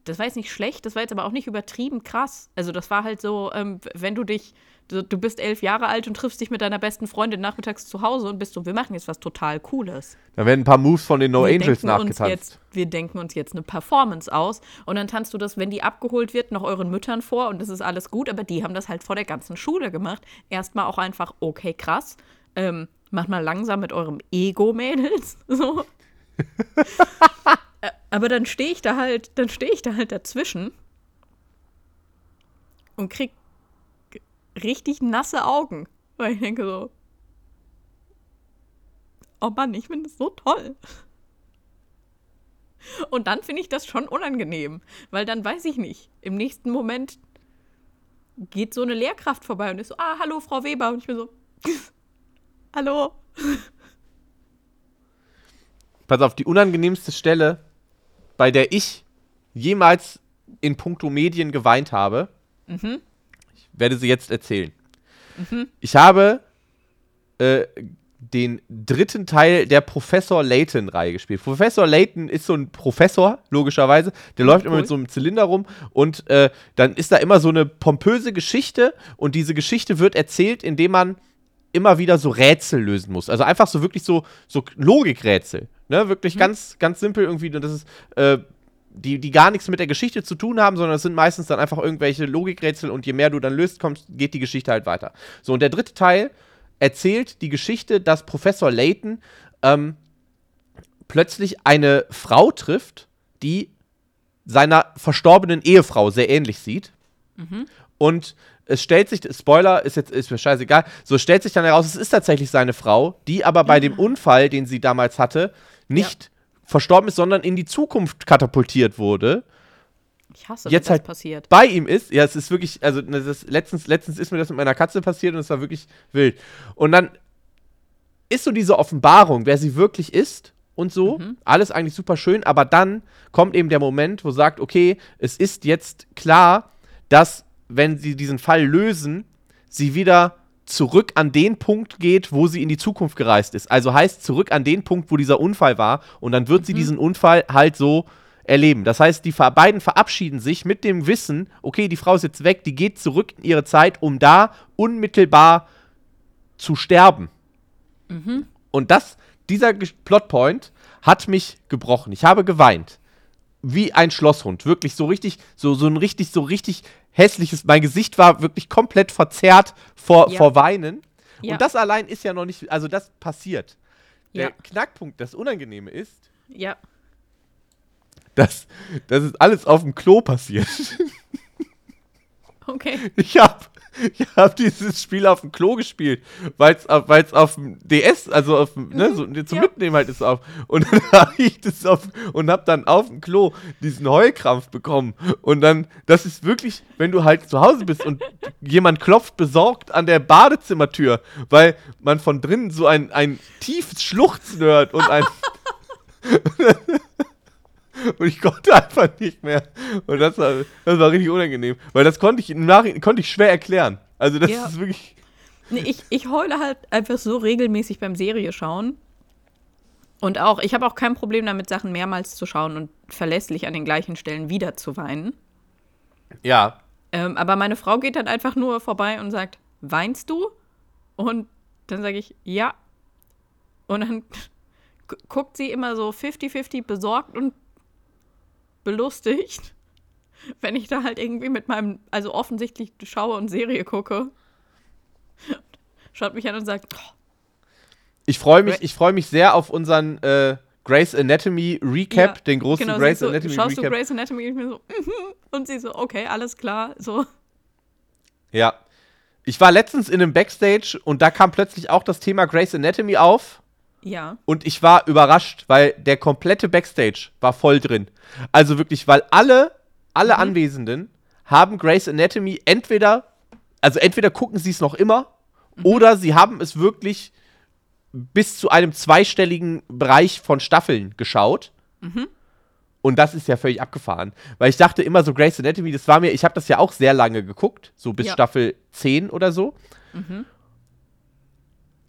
das war jetzt nicht schlecht, das war jetzt aber auch nicht übertrieben krass. Also, das war halt so, ähm, wenn du dich, du, du bist elf Jahre alt und triffst dich mit deiner besten Freundin nachmittags zu Hause und bist so, wir machen jetzt was total Cooles. Da werden ein paar Moves von den No wir Angels nachgetanzt. jetzt, wir denken uns jetzt eine Performance aus und dann tanzt du das, wenn die abgeholt wird, noch euren Müttern vor und das ist alles gut, aber die haben das halt vor der ganzen Schule gemacht. Erstmal auch einfach, okay, krass. Ähm, macht mal langsam mit eurem Ego, Mädels. So. Aber dann stehe ich da halt, dann stehe ich da halt dazwischen und krieg richtig nasse Augen. Weil ich denke so, oh Mann, ich finde das so toll. Und dann finde ich das schon unangenehm, weil dann weiß ich nicht. Im nächsten Moment geht so eine Lehrkraft vorbei und ist so, ah, hallo, Frau Weber. Und ich bin so, hallo. Pass auf, die unangenehmste Stelle, bei der ich jemals in puncto Medien geweint habe, Mhm. Werde sie jetzt erzählen. Ich habe äh, den dritten Teil der Professor Layton-Reihe gespielt. Professor Layton ist so ein Professor, logischerweise. Der läuft immer cool. mit so einem Zylinder rum und äh, dann ist da immer so eine pompöse Geschichte und diese Geschichte wird erzählt, indem man immer wieder so Rätsel lösen muss. Also einfach so wirklich so, so Logikrätsel. Ne? Wirklich ganz, ganz simpel irgendwie. Und das ist, äh, die, die gar nichts mit der Geschichte zu tun haben, sondern es sind meistens dann einfach irgendwelche Logikrätsel und je mehr du dann löst, kommst, geht die Geschichte halt weiter. So, und der dritte Teil erzählt die Geschichte, dass Professor Layton ähm, plötzlich eine Frau trifft, die seiner verstorbenen Ehefrau sehr ähnlich sieht. Und es stellt sich, Spoiler ist jetzt ist mir scheißegal, so stellt sich dann heraus, es ist tatsächlich seine Frau, die aber bei dem Unfall, den sie damals hatte, nicht verstorben ist, sondern in die Zukunft katapultiert wurde. Ich hasse, Jetzt halt passiert. Bei ihm ist, ja, es ist wirklich, also ne, das ist, letztens, letztens ist mir das mit meiner Katze passiert und es war wirklich wild. Und dann ist so diese Offenbarung, wer sie wirklich ist und so. Alles eigentlich super schön, aber dann kommt eben der Moment, wo sagt, okay, es ist jetzt klar, dass, wenn sie diesen Fall lösen, sie wieder zurück an den Punkt geht, wo sie in die Zukunft gereist ist. Also heißt zurück an den Punkt, wo dieser Unfall war. Und dann wird sie diesen Unfall halt so erleben. Das heißt, die beiden verabschieden sich mit dem Wissen, okay, die Frau ist jetzt weg, die geht zurück in ihre Zeit, um da unmittelbar zu sterben. Und das, dieser Plotpoint hat mich gebrochen. Ich habe geweint. Wie ein Schlosshund. Wirklich so richtig, so, so ein richtig, so richtig hässliches. Mein Gesicht war wirklich komplett verzerrt vor, Ja. vor Weinen. Ja. Und das allein ist ja noch nicht, also das passiert. Der Ja. Knackpunkt, das Unangenehme ist, Ja. dass das ist alles auf dem Klo passiert. Okay. Ich habe ich hab dieses Spiel auf dem Klo gespielt, weil es weil's auf dem DS, also auf dem, ne, so, zum ja. Mitnehmen halt ist auf. Und dann habe ich das auf und habe dann auf dem Klo diesen Heulkrampf bekommen. Und dann, das ist wirklich, wenn du halt zu Hause bist und jemand klopft besorgt an der Badezimmertür, weil man von drinnen so ein, ein tiefes Schluchzen hört und ein. Und ich konnte einfach nicht mehr. Und das war, das war richtig unangenehm. Weil das konnte ich im Nachhinein konnte ich schwer erklären. Also das Ja. ist wirklich. Nee, ich, ich heule halt einfach so regelmäßig beim Serie schauen. Und auch, ich habe auch kein Problem damit, Sachen mehrmals zu schauen und verlässlich an den gleichen Stellen wieder zu weinen. Ja. Ähm, aber meine Frau geht dann einfach nur vorbei und sagt, weinst du? Und dann sage ich, ja. Und dann gu- guckt sie immer so 50-50 besorgt und belustigt, wenn ich da halt irgendwie mit meinem, also offensichtlich schaue und Serie gucke. Schaut mich an und sagt, oh, Ich freue mich, ich freue mich sehr auf unseren äh, Grey's Anatomy Recap, Ja, den großen genau, sie so, Anatomy schaust du Recap. Grey's Anatomy? Ich mir so, mhm. und sie so, okay, alles klar, so. Ja. Ich war letztens in einem Backstage und da kam plötzlich auch das Thema Grey's Anatomy auf. Ja, Und ich war überrascht, weil der komplette Backstage war voll drin. Also wirklich, weil alle, alle Anwesenden haben Grey's Anatomy entweder, also entweder gucken sie es noch immer oder sie haben es wirklich bis zu einem zweistelligen Bereich von Staffeln geschaut. Und das ist ja völlig abgefahren. Weil ich dachte immer so, Grey's Anatomy, das war mir, ich habe das ja auch sehr lange geguckt, so bis Ja. Staffel 10 oder so.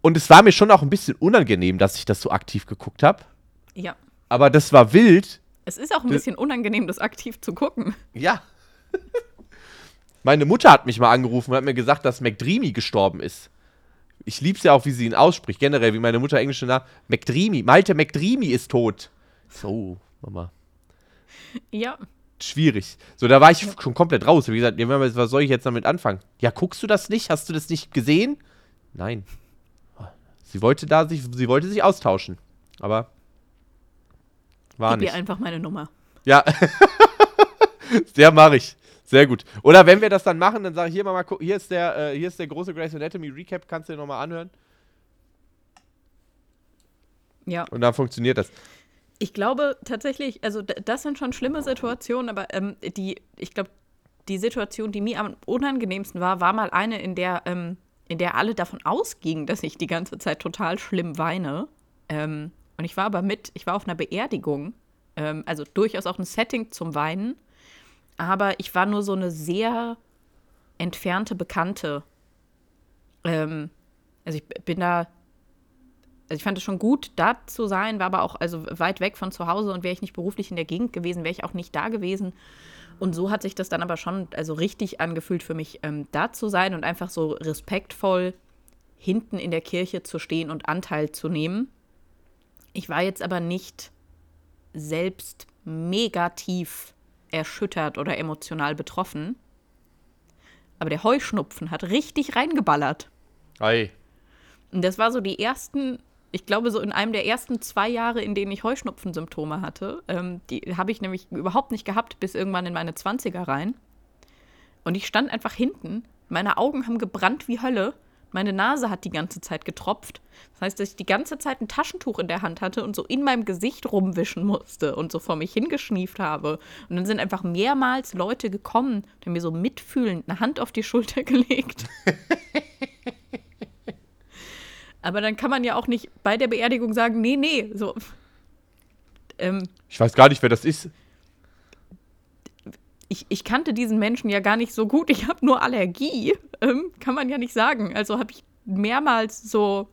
Und es war mir schon auch ein bisschen unangenehm, dass ich das so aktiv geguckt habe. ja. Aber das war wild. Es ist auch ein Das- bisschen unangenehm, das aktiv zu gucken. Ja. Meine Mutter hat mich mal angerufen und hat mir gesagt, dass McDreamy gestorben ist. Ich lieb's ja auch, wie sie ihn ausspricht, generell, wie meine Mutter englische Namen. McDreamy, Malte McDreamy ist tot. So, Mama. Ja, Schwierig. So, da war ich schon komplett raus. Wie gesagt, ja, was soll ich jetzt damit anfangen? Ja, guckst du das nicht? Hast du das nicht gesehen? Nein. Sie wollte da sich, sie wollte sich austauschen. Aber war gib nicht. einfach meine Nummer. Ja. ja, mache ich. Sehr gut. Oder wenn wir das dann machen, dann sage ich hier mal, guck, hier ist der, äh, hier ist der große Grey's Anatomy Recap, kannst du dir nochmal anhören. Ja. Und dann funktioniert das. Ich glaube tatsächlich, also das sind schon schlimme Situationen, aber ähm, die, ich glaube, die Situation, die mir am unangenehmsten war, war mal eine, in der, ähm, in der alle davon ausgingen, dass ich die ganze Zeit total schlimm weine. Ähm, und ich war aber mit, ich war auf einer Beerdigung, ähm, also durchaus auch ein Setting zum Weinen, aber ich war nur so eine sehr entfernte Bekannte. Ähm, also ich bin da also ich fand es schon gut, da zu sein, war aber auch also weit weg von zu Hause und wäre ich nicht beruflich in der Gegend gewesen, wäre ich auch nicht da gewesen. Und so hat sich das dann aber schon also richtig angefühlt für mich, ähm, da zu sein und einfach so respektvoll hinten in der Kirche zu stehen und Anteil zu nehmen. Ich war jetzt aber nicht selbst mega tief erschüttert oder emotional betroffen. Aber der Heuschnupfen hat richtig reingeballert. Ei. Und das war so die ersten, ich glaube, so in einem der ersten zwei Jahre, in denen ich Heuschnupfensymptome hatte. Ähm, die habe ich nämlich überhaupt nicht gehabt, bis irgendwann in meine 20er rein. Und ich stand einfach hinten. Meine Augen haben gebrannt wie Hölle. Meine Nase hat die ganze Zeit getropft. Das heißt, dass ich die ganze Zeit ein Taschentuch in der Hand hatte und so in meinem Gesicht rumwischen musste und so vor mich hingeschnieft habe. Und dann sind einfach mehrmals Leute gekommen, die mir so mitfühlend eine Hand auf die Schulter gelegt. Aber dann kann man ja auch nicht bei der Beerdigung sagen, nee, nee, so. Ähm, Ich weiß gar nicht, wer das ist. ich, ich kannte diesen Menschen ja gar nicht so gut. Ich habe nur Allergie. Ähm, kann man ja nicht sagen. Also habe ich mehrmals so,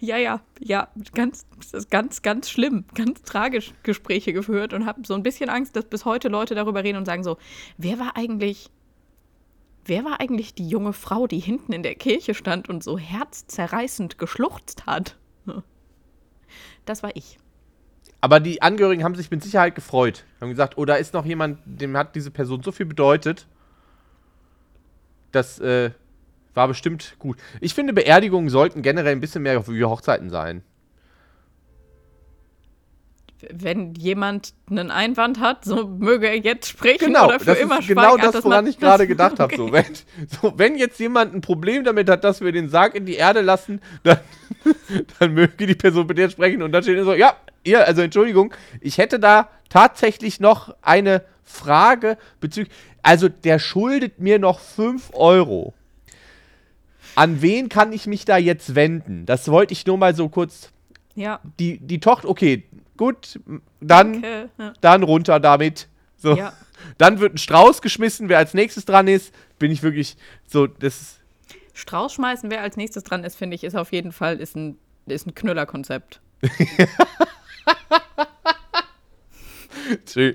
ja, ja, ja, ganz, das ist ganz, ganz schlimm, ganz tragisch Gespräche geführt und habe so ein bisschen Angst, dass bis heute Leute darüber reden und sagen so, wer war eigentlich, wer war eigentlich die junge Frau, die hinten in der Kirche stand und so herzzerreißend geschluchzt hat? Das war ich. Aber die Angehörigen haben sich mit Sicherheit gefreut. Haben gesagt, oh, da ist noch jemand, dem hat diese Person so viel bedeutet. Das äh, war bestimmt gut. Ich finde, Beerdigungen sollten generell ein bisschen mehr wie Hochzeiten sein. Wenn jemand einen Einwand hat, so möge er jetzt sprechen Genau, oder für das immer ist genau. Ach, das, woran ich gerade gedacht habe. So, okay. wenn, so, wenn jetzt jemand ein Problem damit hat, dass wir den Sarg in die Erde lassen, dann, dann möge die Person mit dir sprechen. Und dann steht er so, ja, ihr, also Entschuldigung, ich hätte da tatsächlich noch eine Frage bezüglich, also der schuldet mir noch 5 Euro. An wen kann ich mich da jetzt wenden? Das wollte ich nur mal so kurz, Ja, die, die Tochter, okay, gut, dann, okay. Ja. dann runter damit. So. ja. Dann wird ein Strauß geschmissen, wer als nächstes dran ist, bin ich wirklich so, das Strauß schmeißen, wer als nächstes dran ist, finde ich, ist auf jeden Fall ist ein, ist ein Knüllerkonzept.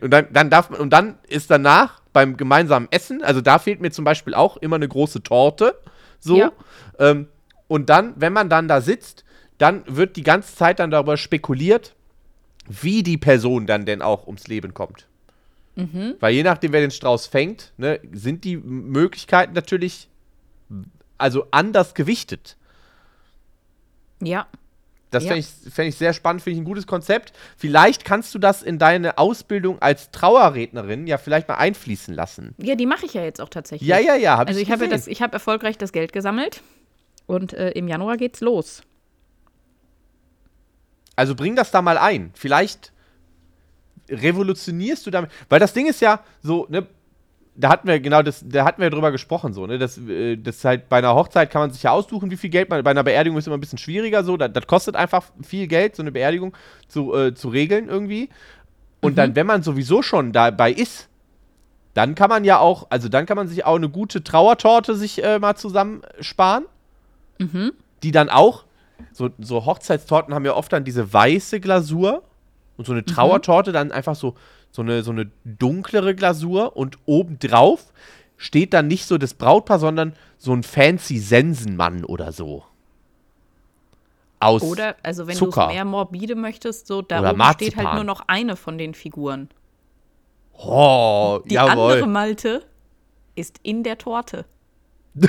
und dann, dann darf man, und dann ist danach beim gemeinsamen Essen, also da fehlt mir zum Beispiel auch immer eine große Torte, so, Ja. ähm, und dann, wenn man dann da sitzt, dann wird die ganze Zeit dann darüber spekuliert, wie die Person dann denn auch ums Leben kommt. Weil je nachdem, wer den Strauß fängt, ne, sind die Möglichkeiten natürlich also anders gewichtet. Ja. Das Ja. fände ich, fänd ich sehr spannend, finde ich ein gutes Konzept. Vielleicht kannst du das in deine Ausbildung als Trauerrednerin ja vielleicht mal einfließen lassen. Ja, die mache ich ja jetzt auch tatsächlich. Ja, ja, ja. Hab Also ich habe ja das, ich habe erfolgreich das Geld gesammelt und äh, im Januar geht's los. Also bring das da mal ein. Vielleicht revolutionierst du damit. Weil das Ding ist ja so, ne, da hatten wir genau das, da hatten wir drüber gesprochen, so, ne? Das, äh, das halt bei einer Hochzeit kann man sich ja aussuchen, wie viel Geld man. Bei einer Beerdigung ist immer ein bisschen schwieriger so. Das, das kostet einfach viel Geld, so eine Beerdigung zu, äh, zu regeln irgendwie. Und dann, wenn man sowieso schon dabei ist, dann kann man ja auch, also dann kann man sich auch eine gute Trauertorte sich äh, mal zusammensparen. Die dann auch, so, so Hochzeitstorten haben ja oft dann diese weiße Glasur und so eine Trauertorte dann einfach so, so, eine, so eine dunklere Glasur und obendrauf steht dann nicht so das Brautpaar, sondern so ein fancy Sensenmann oder so. Aus. Oder, also wenn du es mehr morbide möchtest, so da oben steht halt nur noch eine von den Figuren. Oh, Die jawohl. andere Malte ist in der Torte.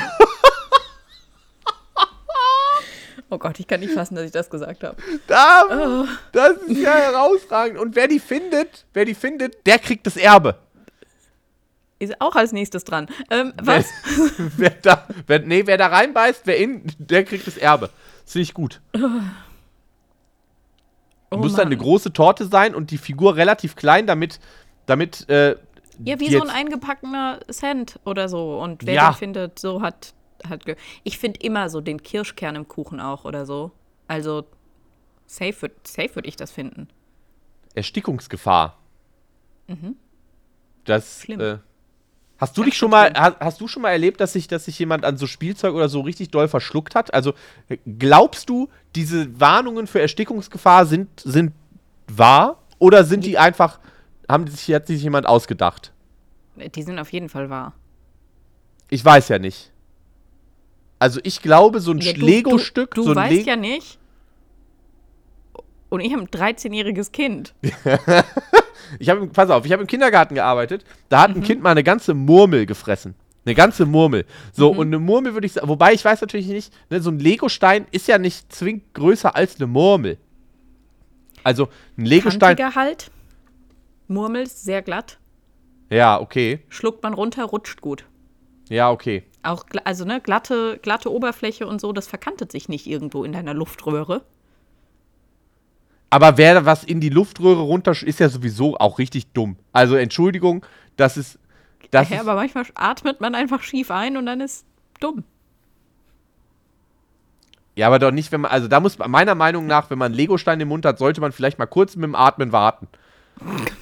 oh Gott, ich kann nicht fassen, dass ich das gesagt habe. Da, Das ist ja herausragend. Und wer die findet, wer die findet, der kriegt das Erbe. Ist auch als nächstes dran. Ähm, was? wer da, wer, nee, wer da reinbeißt, wer in, der kriegt das Erbe. Das finde ich gut. Oh Muss dann eine große Torte sein und die Figur relativ klein, damit, damit, äh, Ja, wie so ein eingepackter Cent oder so. Und wer Ja. den findet, so hat. Hat ich finde immer so den Kirschkern im Kuchen auch oder so. Also, safe würde safe würd ich das finden. Erstickungsgefahr. Das, Mhm. Schlimm. äh, hast du Ganz dich schon mal, hast, hast du schon mal erlebt, dass sich, dass sich jemand an so Spielzeug oder so richtig doll verschluckt hat? Also, äh, glaubst du, diese Warnungen für Erstickungsgefahr sind, sind wahr? Oder sind die einfach, haben die sich, hat sich jemand ausgedacht? Die sind auf jeden Fall wahr. Ich weiß ja nicht. Also, ich glaube, so ein Ja, Lego-Stück, Du, du so weißt Lego. ja nicht. Und ich habe ein 13-jähriges Kind. Ich habe, pass auf, ich habe im Kindergarten gearbeitet. Da Mhm. hat ein Kind mal eine ganze Murmel gefressen. Eine ganze Murmel. So, Mhm. und eine Murmel würde ich sagen, wobei ich weiß natürlich nicht, ne, so ein Legostein ist ja nicht zwingend größer als eine Murmel. Also, ein Legostein. Kantiger halt. Murmelt, sehr glatt. Ja, okay. Schluckt man runter, rutscht gut. Ja, okay. Auch, also ne, glatte, glatte Oberfläche und so, das verkantet sich nicht irgendwo in deiner Luftröhre. Aber wer was in die Luftröhre runter, ist ja sowieso auch richtig dumm. Also, Entschuldigung, das ist. Das ja, ist aber manchmal atmet man einfach schief ein und dann ist dumm. ja, aber doch nicht, wenn man. Also, da muss meiner Meinung nach, wenn man Legostein im Mund hat, sollte man vielleicht mal kurz mit dem Atmen warten.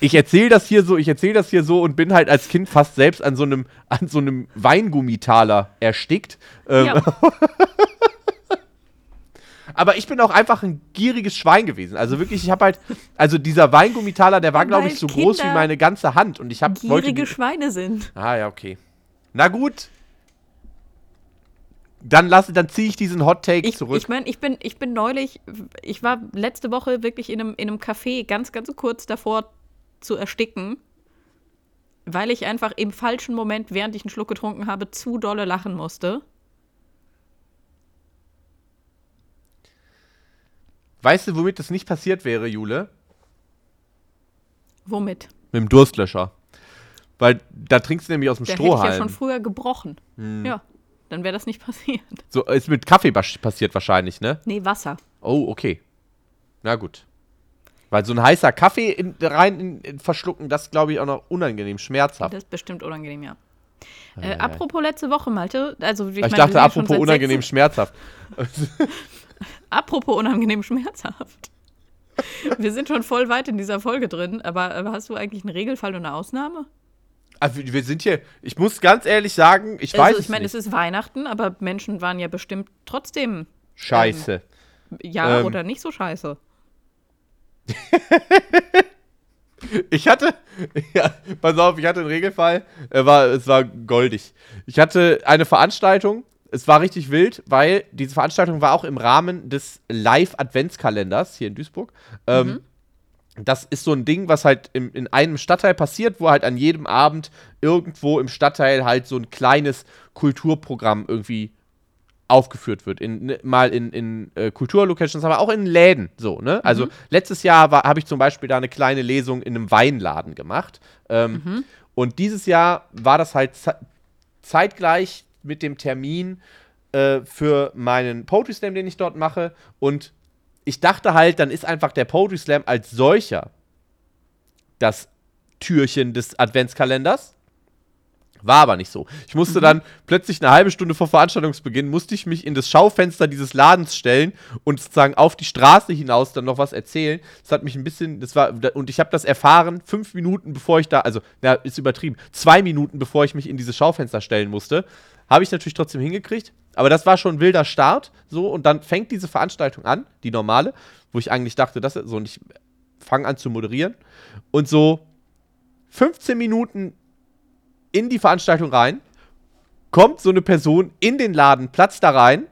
Ich erzähle das hier so, ich erzähle das hier so und bin halt als Kind fast selbst an so einem, an so einem Weingummitaler erstickt. Ähm, Ja. Aber ich bin auch einfach ein gieriges Schwein gewesen. Also wirklich, ich habe halt, also dieser Weingummitaler, der war, glaube ich, so groß wie Kinder meine ganze Hand. Und ich habe wollte. Gierige die- Schweine sind. Ah ja, okay. Na gut. Dann lasse, dann ziehe ich diesen Hot Take Ich, zurück. ich meine, ich bin, ich bin neulich, ich war letzte Woche wirklich in einem, in einem Café ganz, ganz kurz davor zu ersticken, weil ich einfach im falschen Moment, während ich einen Schluck getrunken habe, zu dolle lachen musste. weißt du, womit das nicht passiert wäre, Jule? Womit? Mit dem Durstlöscher. Weil da trinkst du nämlich aus dem Der hätte ich ja schon Strohhalm. früher gebrochen. Ja, dann wäre das nicht passiert. So, ist mit Kaffee passiert wahrscheinlich, ne? Nee, Wasser. Oh, okay. Na gut. Weil so ein heißer Kaffee in, rein in, in verschlucken, das glaube ich auch noch unangenehm schmerzhaft. Das ist bestimmt unangenehm, ja. Äh, apropos letzte Woche, Malte, also ich, Ich, meine, dachte, apropos unangenehm schmerzhaft. Apropos unangenehm schmerzhaft. Wir sind schon voll weit in dieser Folge drin, aber äh, hast du eigentlich einen Regelfall und eine Ausnahme? Also, wir sind hier, ich muss ganz ehrlich sagen, ich weiß also ich meine, es ist Weihnachten, aber Menschen waren ja bestimmt trotzdem Scheiße. ja Ähm. oder nicht so scheiße. Ich hatte, ja, pass auf, ich hatte einen Regelfall, äh, war, es war goldig. Ich hatte eine Veranstaltung, es war richtig wild, weil diese Veranstaltung war auch im Rahmen des Live-Adventskalenders hier in Duisburg. Ähm, Das ist so ein Ding, was halt im, in einem Stadtteil passiert, wo halt an jedem Abend irgendwo im Stadtteil halt so ein kleines Kulturprogramm irgendwie aufgeführt wird. In, ne, mal in, in äh, Kulturlocations, aber auch in Läden. So, ne? Also letztes Jahr habe ich zum Beispiel da eine kleine Lesung in einem Weinladen gemacht. Ähm, Und dieses Jahr war das halt ze zeitgleich mit dem Termin äh, für meinen Poetry Slam, den ich dort mache. Und ich dachte halt, dann ist einfach der Poetry Slam als solcher das Türchen des Adventskalenders. War aber nicht so. Ich musste dann plötzlich eine halbe Stunde vor Veranstaltungsbeginn, musste ich mich in das Schaufenster dieses Ladens stellen und sozusagen auf die Straße hinaus dann noch was erzählen. Das hat mich ein bisschen, das war, und ich habe das erfahren, fünf Minuten bevor ich da, also, na, ist übertrieben, zwei Minuten bevor ich mich in dieses Schaufenster stellen musste. Habe ich natürlich trotzdem hingekriegt, aber das war schon ein wilder Start, so, und dann fängt diese Veranstaltung an, die normale, wo ich eigentlich dachte, dass so, und ich fange an zu moderieren, und so 15 Minuten in die Veranstaltung rein, kommt so eine Person in den Laden, platzt da rein,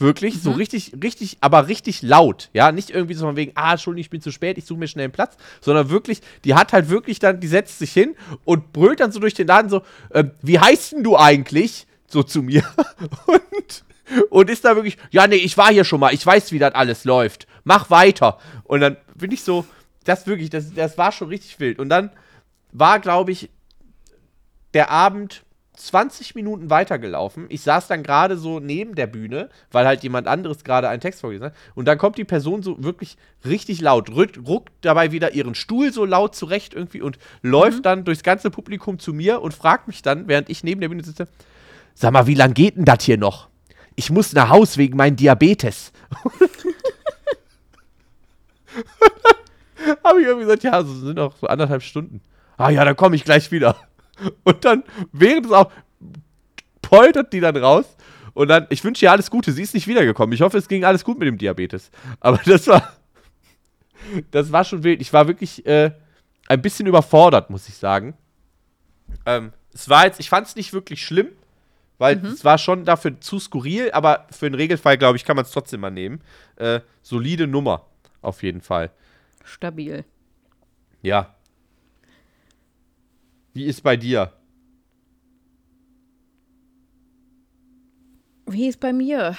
wirklich, so richtig, richtig, aber richtig laut, ja, nicht irgendwie so von wegen, ah, Entschuldigung, ich bin zu spät, ich suche mir schnell einen Platz, sondern wirklich, die hat halt wirklich dann, die setzt sich hin und brüllt dann so durch den Laden so, ähm, wie heißt denn du eigentlich? So zu mir. und, und ist da wirklich, ja, nee, ich war hier schon mal, ich weiß, wie das alles läuft, mach weiter. Und dann bin ich so, das wirklich, das, das war schon richtig wild. Und dann war, glaube ich, der Abend 20 Minuten weitergelaufen. Ich saß dann gerade so neben der Bühne, weil halt jemand anderes gerade einen Text vorgelesen hat. Und dann kommt die Person so wirklich richtig laut, rückt, ruckt dabei wieder ihren Stuhl so laut zurecht irgendwie und läuft dann durchs ganze Publikum zu mir und fragt mich dann, während ich neben der Bühne sitze, sag mal, wie lange geht denn das hier noch? Ich muss nach Haus wegen meinem Diabetes. Habe ich irgendwie gesagt, ja, so sind noch so anderthalb Stunden. Ah ja, dann komme ich gleich wieder. Und dann, während es auch poltert die dann raus. Und dann, ich wünsche ihr alles Gute. Sie ist nicht wiedergekommen. Ich hoffe, es ging alles gut mit dem Diabetes. Aber das war, das war schon wild. Ich war wirklich äh, ein bisschen überfordert, muss ich sagen. Ähm, es war jetzt, ich fand es nicht wirklich schlimm, weil es war schon dafür zu skurril, aber für einen Regelfall, glaube ich, kann man es trotzdem mal nehmen. Äh, solide Nummer, auf jeden Fall. Stabil. Ja. Wie ist bei dir? Wie ist bei mir?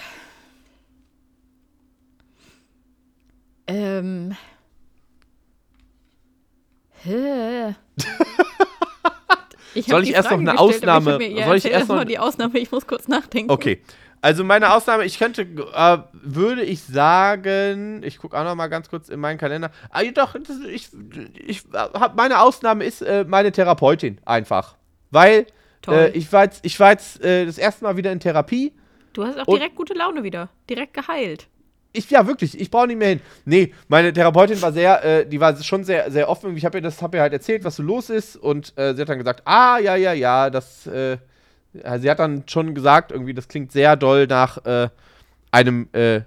Ähm. Hä? Ich Soll ich erst noch Frage eine gestellt, Ausnahme- Ich mir, ja, soll ich erst noch- die Ausnahme, ich muss kurz nachdenken. Okay. Also meine Ausnahme, ich könnte, äh, würde ich sagen, ich gucke auch noch mal ganz kurz in meinen Kalender. Ah, doch, das, ich, ich hab, meine Ausnahme ist äh, meine Therapeutin einfach, weil äh, ich war jetzt, ich war jetzt äh, das erste Mal wieder in Therapie. Du hast auch direkt gute Laune wieder. Direkt geheilt. Ich, ja, wirklich, ich brauche nicht mehr hin. Nee, meine Therapeutin war sehr, äh, die war schon sehr, sehr offen. Ich habe ihr das, habe ihr halt erzählt, was so los ist. Und äh, sie hat dann gesagt, ah, ja, ja, ja, das, äh, sie hat dann schon gesagt, irgendwie, das klingt sehr doll nach äh, einem äh,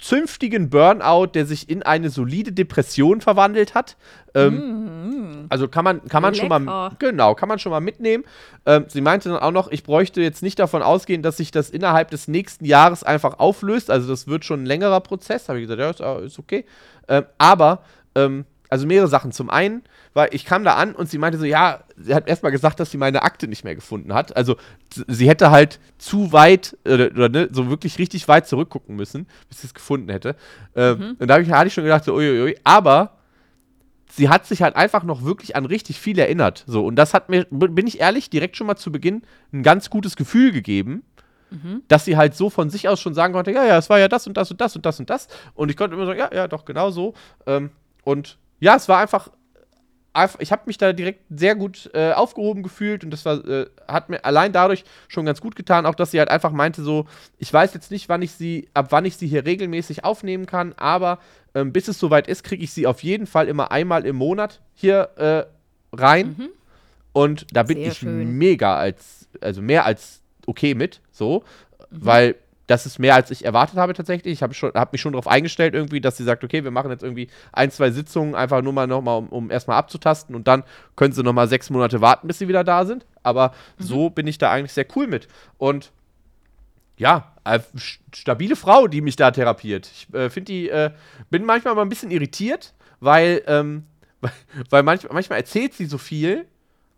zünftigen Burnout, der sich in eine solide Depression verwandelt hat. Ähm, mm. Also kann man, kann man schon mal, genau, kann man schon mal mitnehmen. Ähm, sie meinte dann auch noch, ich bräuchte jetzt nicht davon ausgehen, dass sich das innerhalb des nächsten Jahres einfach auflöst. Also das wird schon ein längerer Prozess. Habe ich gesagt, ja, ist, ist okay. Ähm, aber ähm, also mehrere Sachen. Zum einen, weil ich kam da an und sie meinte so, ja, sie hat erstmal gesagt, dass sie meine Akte nicht mehr gefunden hat. Also sie hätte halt zu weit oder, oder ne, so wirklich richtig weit zurückgucken müssen, bis sie es gefunden hätte. Ähm, mhm. Und da hab ich, hatte ich schon gedacht, so, uiuiui. Aber sie hat sich halt einfach noch wirklich an richtig viel erinnert. So, und das hat mir, bin ich ehrlich, direkt schon mal zu Beginn ein ganz gutes Gefühl gegeben. Mhm. Dass sie halt so von sich aus schon sagen konnte, ja, ja, es war ja das und das und das und das und das. Und ich konnte immer sagen, ja, ja, doch, genau so. Ähm, und ja, es war einfach ich habe mich da direkt sehr gut äh, aufgehoben gefühlt und das war, äh, hat mir allein dadurch schon ganz gut getan, auch dass sie halt einfach meinte so, ich weiß jetzt nicht, wann ich sie, ab wann ich sie hier regelmäßig aufnehmen kann, aber ähm, bis es soweit ist, kriege ich sie auf jeden Fall immer einmal im Monat hier äh, rein. Mhm. Und da bin sehr ich schön. mega als, also mehr als okay mit, so, mhm. weil das ist mehr, als ich erwartet habe tatsächlich. Ich habe hab mich schon darauf eingestellt, irgendwie, dass sie sagt, okay, wir machen jetzt irgendwie ein, zwei Sitzungen, einfach nur mal nochmal, um, um erstmal abzutasten und dann können sie nochmal sechs Monate warten, bis sie wieder da sind. Aber mhm. so bin ich da eigentlich sehr cool mit. Und ja, äh, stabile Frau, die mich da therapiert. Ich äh, finde die, äh, bin manchmal mal ein bisschen irritiert, weil, ähm, weil manchmal, manchmal erzählt sie so viel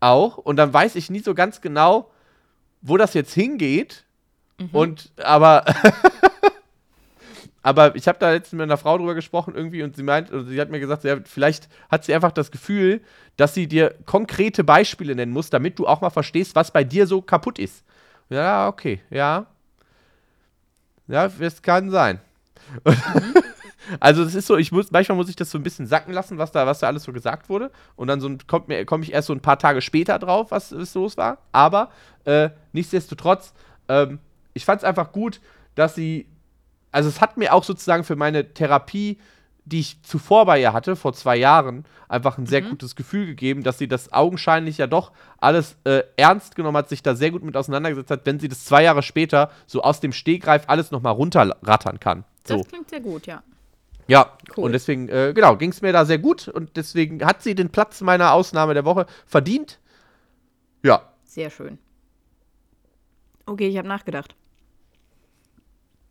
auch und dann weiß ich nie so ganz genau, wo das jetzt hingeht Mhm. Und, aber, aber ich habe da letztens mit einer Frau drüber gesprochen irgendwie und sie meint, also sie hat mir gesagt, ja, vielleicht hat sie einfach das Gefühl, dass sie dir konkrete Beispiele nennen muss, damit du auch mal verstehst, was bei dir so kaputt ist. Ja, okay, ja. Ja, es kann sein. Also es ist so, ich muss, manchmal muss ich das so ein bisschen sacken lassen, was da, was da alles so gesagt wurde. Und dann so komme ich erst so ein paar Tage später drauf, was, was los war. Aber äh, nichtsdestotrotz ähm, ich fand es einfach gut, dass sie, also es hat mir auch sozusagen für meine Therapie, die ich zuvor bei ihr hatte, vor zwei Jahren, einfach ein sehr mhm. gutes Gefühl gegeben, dass sie das augenscheinlich ja doch alles äh, ernst genommen hat, sich da sehr gut mit auseinandergesetzt hat, wenn sie das zwei Jahre später so aus dem Stegreif alles nochmal runterrattern kann. So. Das klingt sehr gut, ja. Ja, cool. und deswegen, äh, genau, ging es mir da sehr gut und deswegen hat sie den Platz meiner Ausnahme der Woche verdient. Ja. Sehr schön. Okay, ich habe nachgedacht.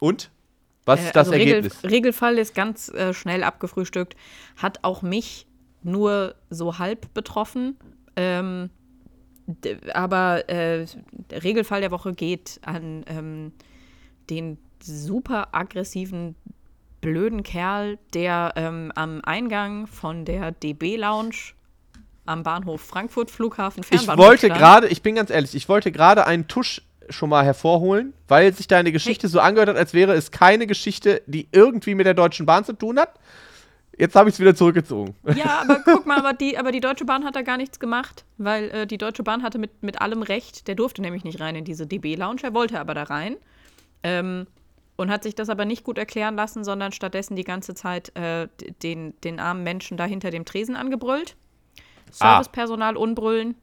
Und? Was ist äh, das also Ergebnis? Regel, Regelfall ist ganz äh, schnell abgefrühstückt. Hat auch mich nur so halb betroffen. Ähm, aber äh, der Regelfall der Woche geht an ähm, den super aggressiven, blöden Kerl, der ähm, am Eingang von der DB Lounge am Bahnhof Frankfurt Flughafen Fernbahnhof Ich wollte gerade, ich bin ganz ehrlich, ich wollte gerade einen Tusch schon mal hervorholen, weil sich deine Geschichte so angehört hat, als wäre es keine Geschichte, die irgendwie mit der Deutschen Bahn zu tun hat. Jetzt habe ich es wieder zurückgezogen. Ja, aber guck mal, aber die, aber die Deutsche Bahn hat da gar nichts gemacht, weil äh, die Deutsche Bahn hatte mit, mit allem Recht. Der durfte nämlich nicht rein in diese DB-Lounge, er wollte aber da rein. Ähm, und hat sich das aber nicht gut erklären lassen, sondern stattdessen die ganze Zeit äh, den, den armen Menschen da hinter dem Tresen angebrüllt. Ah. Servicepersonal ah. unbrüllen.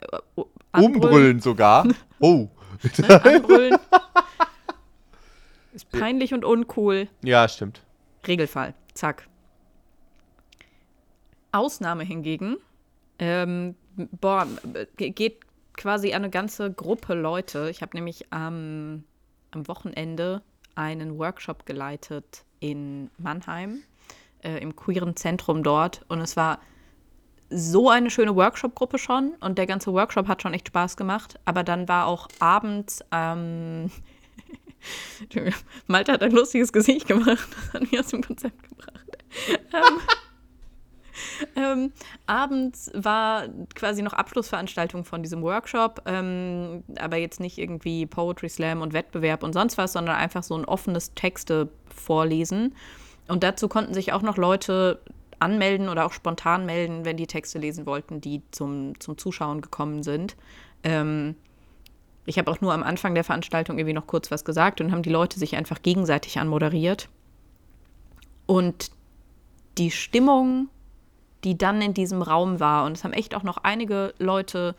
Äh, Umbrüllen sogar. Oh. Ne? Anbrüllen. Ist peinlich und uncool. Ja, stimmt. Regelfall. Zack. Ausnahme hingegen, ähm, boah, geht quasi an eine ganze Gruppe Leute. Ich habe nämlich ähm, am Wochenende einen Workshop geleitet in Mannheim, äh, im queeren Zentrum dort. Und es war so eine schöne Workshop-Gruppe schon und der ganze Workshop hat schon echt Spaß gemacht. Aber dann war auch abends, ähm, Malte hat ein lustiges Gesicht gemacht, das hat mich aus dem Konzept gebracht. ähm, ähm, abends war quasi noch Abschlussveranstaltung von diesem Workshop, ähm, aber jetzt nicht irgendwie Poetry Slam und Wettbewerb und sonst was, sondern einfach so ein offenes Texte vorlesen. Und dazu konnten sich auch noch Leute anmelden oder auch spontan melden, wenn die Texte lesen wollten, die zum, zum Zuschauen gekommen sind. Ähm, ich habe auch nur am Anfang der Veranstaltung irgendwie noch kurz was gesagt und haben die Leute sich einfach gegenseitig anmoderiert. Und die Stimmung, die dann in diesem Raum war, und es haben echt auch noch einige Leute,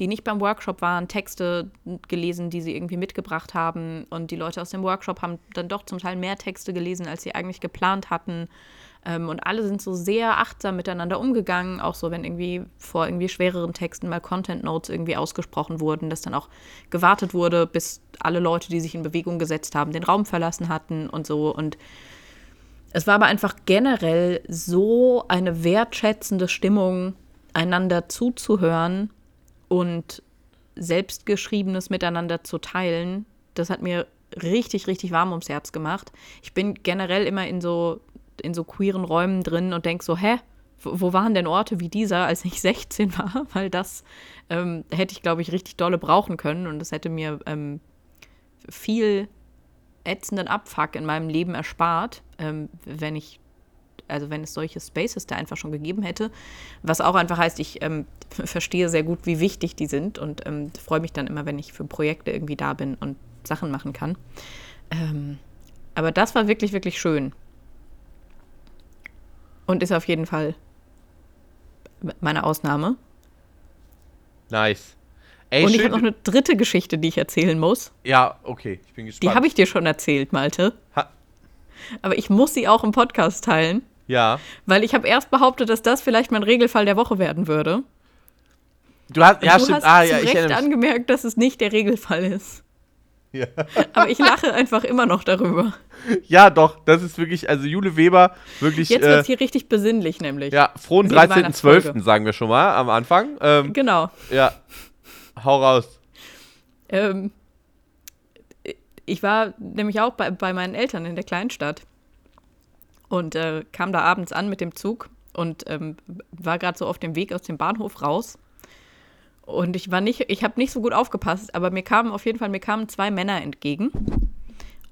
die nicht beim Workshop waren, Texte gelesen, die sie irgendwie mitgebracht haben. Und die Leute aus dem Workshop haben dann doch zum Teil mehr Texte gelesen, als sie eigentlich geplant hatten. Ähm, und alle sind so sehr achtsam miteinander umgegangen, auch so, wenn irgendwie vor irgendwie schwereren Texten mal Content Notes irgendwie ausgesprochen wurden, dass dann auch gewartet wurde, bis alle Leute, die sich in Bewegung gesetzt haben, den Raum verlassen hatten und so. Und es war aber einfach generell so eine wertschätzende Stimmung, einander zuzuhören und selbstgeschriebenes miteinander zu teilen. Das hat mir richtig, richtig warm ums Herz gemacht. Ich bin generell immer in so in so queeren Räumen drin und denke so, hä, wo waren denn Orte wie dieser, als ich 16 war? Weil das ähm, hätte ich, glaube ich, richtig dolle brauchen können und das hätte mir ähm, viel ätzenden Abfuck in meinem Leben erspart, ähm, wenn ich, also wenn es solche Spaces da einfach schon gegeben hätte. Was auch einfach heißt, ich ähm, verstehe sehr gut, wie wichtig die sind und ähm, freue mich dann immer, wenn ich für Projekte irgendwie da bin und Sachen machen kann. Ähm, aber das war wirklich, wirklich schön. Und ist auf jeden Fall meine Ausnahme. Nice. Ey, und ich habe noch eine dritte Geschichte, die ich erzählen muss. Ja, okay, ich bin gespannt. Die habe ich dir schon erzählt, Malte. Ha Aber ich muss sie auch im Podcast teilen. Ja. Weil ich habe erst behauptet, dass das vielleicht mein Regelfall der Woche werden würde. Du hast, ja, du stimmt. hast ah, ja, ich recht angemerkt, dass es nicht der Regelfall ist. Ja. Aber ich lache einfach immer noch darüber. Ja, doch, das ist wirklich, also Jule Weber, wirklich. Jetzt wird es äh, hier richtig besinnlich, nämlich. Ja, frohen 13.12. sagen wir schon mal am Anfang. Ähm, genau. Ja. Hau raus. Ähm, ich war nämlich auch bei, bei meinen Eltern in der Kleinstadt und äh, kam da abends an mit dem Zug und ähm, war gerade so auf dem Weg aus dem Bahnhof raus und ich war nicht, ich habe nicht so gut aufgepasst, aber mir kamen auf jeden Fall, mir kamen zwei Männer entgegen.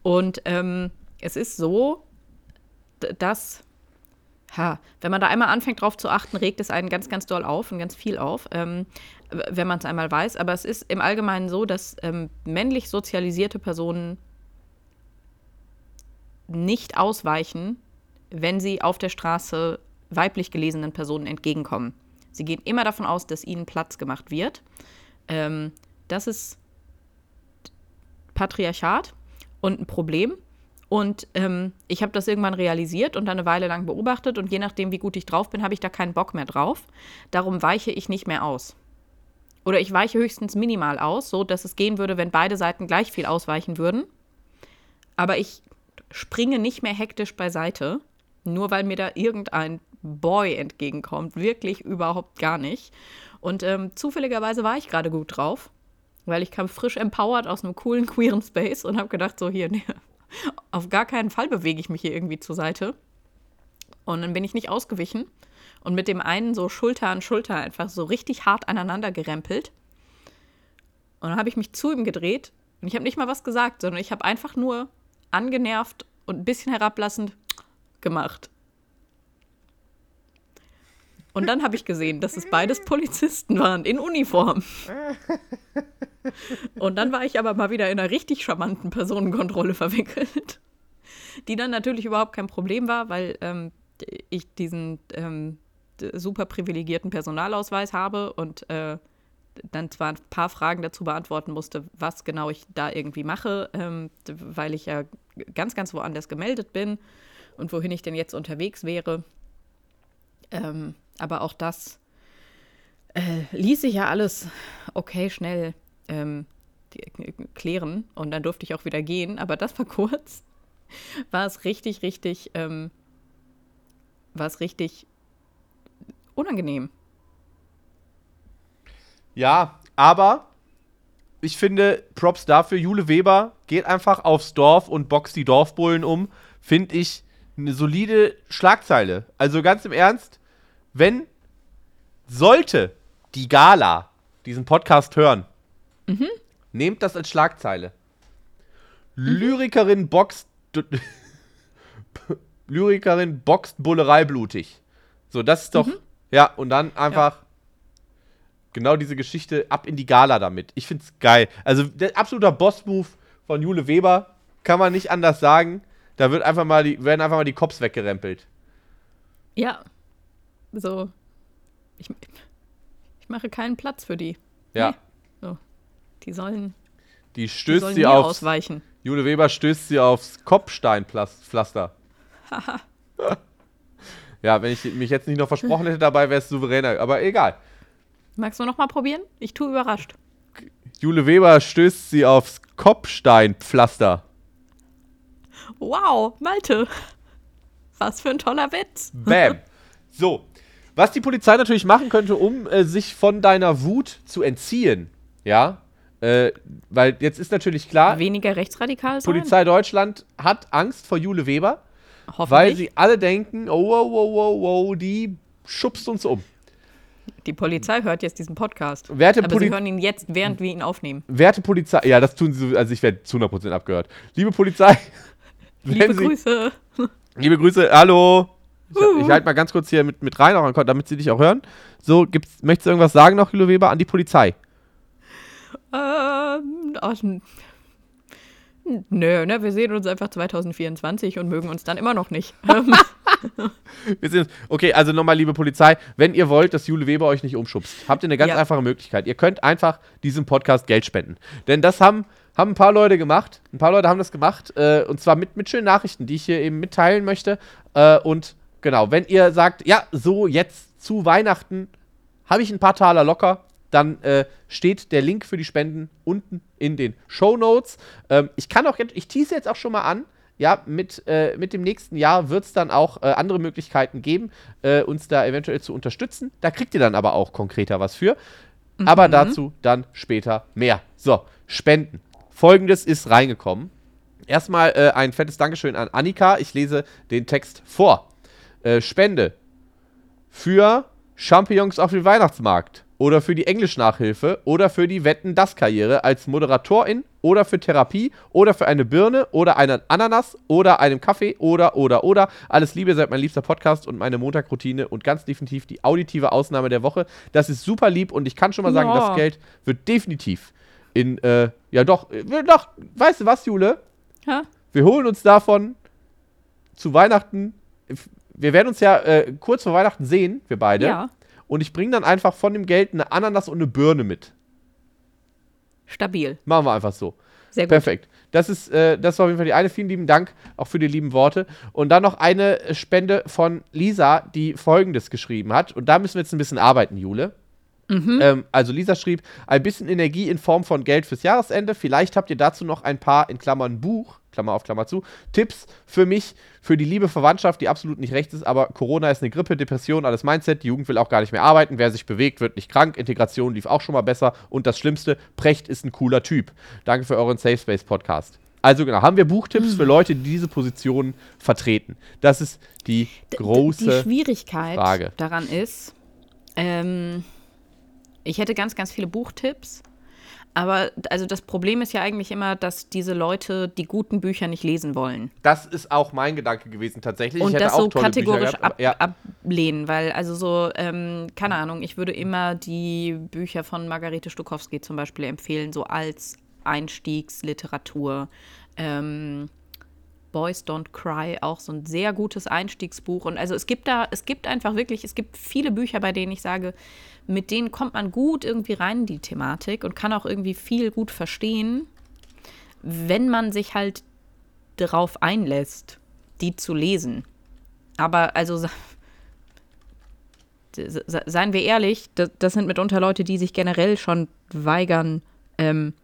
Und ähm, es ist so, dass, ha, wenn man da einmal anfängt drauf zu achten, regt es einen ganz, ganz doll auf und ganz viel auf, ähm, wenn man es einmal weiß. Aber es ist im Allgemeinen so, dass ähm, männlich sozialisierte Personen nicht ausweichen, wenn sie auf der Straße weiblich gelesenen Personen entgegenkommen. Sie gehen immer davon aus, dass ihnen Platz gemacht wird. Ähm, das ist Patriarchat und ein Problem. Und ähm, ich habe das irgendwann realisiert und dann eine Weile lang beobachtet und je nachdem, wie gut ich drauf bin, habe ich da keinen Bock mehr drauf. Darum weiche ich nicht mehr aus. Oder ich weiche höchstens minimal aus, so dass es gehen würde, wenn beide Seiten gleich viel ausweichen würden. Aber ich springe nicht mehr hektisch beiseite, nur weil mir da irgendein Boy entgegenkommt. Wirklich überhaupt gar nicht. Und ähm, zufälligerweise war ich gerade gut drauf, weil ich kam frisch empowered aus einem coolen queeren Space und habe gedacht, so hier, nee, auf gar keinen Fall bewege ich mich hier irgendwie zur Seite. Und dann bin ich nicht ausgewichen und mit dem einen so Schulter an Schulter einfach so richtig hart aneinander gerempelt. Und dann habe ich mich zu ihm gedreht und ich habe nicht mal was gesagt, sondern ich habe einfach nur angenervt und ein bisschen herablassend gemacht. Und dann habe ich gesehen, dass es beides Polizisten waren in Uniform. Und dann war ich aber mal wieder in einer richtig charmanten Personenkontrolle verwickelt, die dann natürlich überhaupt kein Problem war, weil ähm, ich diesen ähm, super privilegierten Personalausweis habe und äh, dann zwar ein paar Fragen dazu beantworten musste, was genau ich da irgendwie mache, ähm, weil ich ja ganz, ganz woanders gemeldet bin und wohin ich denn jetzt unterwegs wäre. Ähm, aber auch das äh, ließ sich ja alles okay schnell ähm, äh, klären und dann durfte ich auch wieder gehen. Aber das war kurz. War es richtig, richtig, ähm, war es richtig unangenehm. Ja, aber ich finde, Props dafür, Jule Weber geht einfach aufs Dorf und boxt die Dorfbullen um. Finde ich eine solide Schlagzeile. Also ganz im Ernst, wenn sollte die Gala diesen Podcast hören, mhm. nehmt das als Schlagzeile. Mhm. Lyrikerin boxt Lyrikerin boxt Bullerei blutig. So, das ist doch. Mhm. Ja, und dann einfach ja. genau diese Geschichte ab in die Gala damit. Ich find's geil. Also, der absoluter Boss-Move von Jule Weber, kann man nicht anders sagen. Da wird einfach mal die, werden einfach mal die Cops weggerempelt. Ja. So. Ich, ich mache keinen Platz für die. Ja. Nee. So. Die sollen, Die die stößt sollen sie aufs. ausweichen. Jule Weber stößt sie aufs Kopfsteinpflaster. ja, wenn ich mich jetzt nicht noch versprochen hätte dabei, wäre es souveräner. Aber egal. Magst du noch mal probieren? Ich tue überrascht. Jule Weber stößt sie aufs Kopfsteinpflaster. Wow, Malte. Was für ein toller Witz. Bam. So. Was die Polizei natürlich machen könnte, um äh, sich von deiner Wut zu entziehen, ja, äh, weil jetzt ist natürlich klar, Weniger rechtsradikal sein? Polizei Deutschland hat Angst vor Jule Weber, weil sie alle denken, oh, wow, wow, wow, wow, die schubst uns um. Die Polizei hört jetzt diesen Podcast. Werte, Aber Poli sie hören ihn jetzt, während wir ihn aufnehmen. werte Polizei, ja, das tun sie, so- also ich werde zu 100% abgehört. Liebe Polizei, Liebe sie, Grüße. Liebe Grüße, hallo. Ich, ich halte mal ganz kurz hier mit, mit rein, auch, damit sie dich auch hören. So, gibt's, möchtest du irgendwas sagen noch, Jule Weber, an die Polizei? Ähm, ach, nö, ne, wir sehen uns einfach 2024 und mögen uns dann immer noch nicht. Ähm, Wir sind, okay, also nochmal, liebe Polizei, wenn ihr wollt, dass Jule Weber euch nicht umschubst, habt ihr eine ganz Ja. einfache Möglichkeit. Ihr könnt einfach diesem Podcast Geld spenden. Denn das haben, haben ein paar Leute gemacht. Ein paar Leute haben das gemacht. Äh, und zwar mit, mit schönen Nachrichten, die ich hier eben mitteilen möchte. Äh, und genau, wenn ihr sagt, ja, so jetzt zu Weihnachten habe ich ein paar Taler locker, dann äh, steht der Link für die Spenden unten in den Show Notes. Ähm, ich kann auch jetzt, ich tease jetzt auch schon mal an. Ja, mit, äh, mit dem nächsten Jahr wird es dann auch äh, andere Möglichkeiten geben, äh, uns da eventuell zu unterstützen. Da kriegt ihr dann aber auch konkreter was für. Aber dazu dann später mehr. So, Spenden. Folgendes ist reingekommen. Erstmal äh, ein fettes Dankeschön an Annika. Ich lese den Text vor. Äh, Spende für Champignons auf dem Weihnachtsmarkt oder für die Englischnachhilfe oder für die Wetten-Das-Karriere als Moderatorin oder für Therapie oder für eine Birne oder einen Ananas oder einem Kaffee oder, oder, oder. Alles Liebe, seid mein liebster Podcast und meine Montagroutine und ganz definitiv die auditive Ausnahme der Woche. Das ist super lieb und ich kann schon mal sagen, Ja. das Geld wird definitiv in, äh, ja doch, äh, doch, weißt du was, Jule? ja? Wir holen uns davon zu Weihnachten. Wir werden uns ja äh, kurz vor Weihnachten sehen, wir beide. ja, Und ich bringe dann einfach von dem Geld eine Ananas und eine Birne mit. stabil. Machen wir einfach so. Sehr gut. Perfekt. Das ist, äh, das war auf jeden Fall die eine. Vielen lieben Dank auch für die lieben Worte. Und dann noch eine Spende von Lisa, die folgendes geschrieben hat. Und da müssen wir jetzt ein bisschen arbeiten, Jule. Ähm, also Lisa schrieb, ein bisschen Energie in Form von Geld fürs Jahresende. Vielleicht habt ihr dazu noch ein paar, in Klammern Buch, Klammer auf Klammer zu, Tipps für mich, für die liebe Verwandtschaft, die absolut nicht rechts ist, aber Corona ist eine Grippe, Depression, alles Mindset, die Jugend will auch gar nicht mehr arbeiten, wer sich bewegt, wird nicht krank, Integration lief auch schon mal besser und das Schlimmste, Precht ist ein cooler Typ. Danke für euren Safe Space Podcast. Also genau, haben wir Buchtipps für Leute, die diese Positionen vertreten. Das ist die große Die Schwierigkeit Frage. daran ist, ähm, ich hätte ganz, ganz viele Buchtipps. Aber also das Problem ist ja eigentlich immer, dass diese Leute die guten Bücher nicht lesen wollen. Das ist auch mein Gedanke gewesen tatsächlich. Und ich hätte das auch so kategorisch gehabt, ab, aber, ja. ablehnen, weil also so, ähm, keine Ahnung, ich würde immer die Bücher von Margarete Stokowski zum Beispiel empfehlen, so als Einstiegsliteratur. Ähm, Boys Don't Cry, auch so ein sehr gutes Einstiegsbuch. Und also es gibt da, es gibt einfach wirklich, es gibt viele Bücher, bei denen ich sage, mit denen kommt man gut irgendwie rein in die Thematik und kann auch irgendwie viel gut verstehen, wenn man sich halt darauf einlässt, die zu lesen. Aber also se- se- seien wir ehrlich, das, das sind mitunter Leute, die sich generell schon weigern, ähm,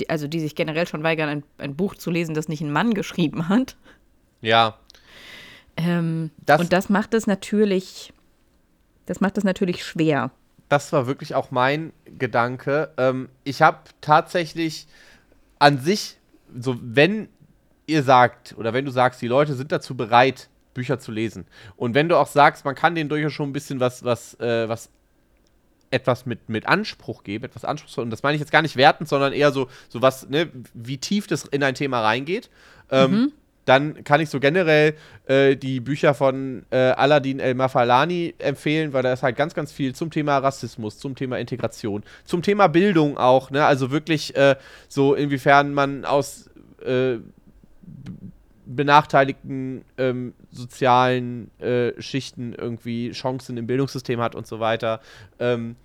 die, also die sich generell schon weigern, ein, ein Buch zu lesen, das nicht ein Mann geschrieben hat. ja. Ähm, Das- und das macht es natürlich, das macht es natürlich schwer. Das war wirklich auch mein Gedanke. Ähm, ich habe tatsächlich an sich, so wenn ihr sagt, oder wenn du sagst, die Leute sind dazu bereit, Bücher zu lesen. Und wenn du auch sagst, man kann denen durchaus schon ein bisschen was, was, äh, was etwas mit, mit Anspruch geben, etwas anspruchsvoll. Und das meine ich jetzt gar nicht wertend, sondern eher so, so was, ne, wie tief das in ein Thema reingeht. Ähm, Dann kann ich so generell äh, die Bücher von äh, Aladdin El Mafalani empfehlen, weil da ist halt ganz, ganz viel zum Thema Rassismus, zum Thema Integration, zum Thema Bildung auch, ne? Also wirklich äh, so, inwiefern man aus äh, benachteiligten ähm, sozialen äh, Schichten irgendwie Chancen im Bildungssystem hat und so weiter. Ähm,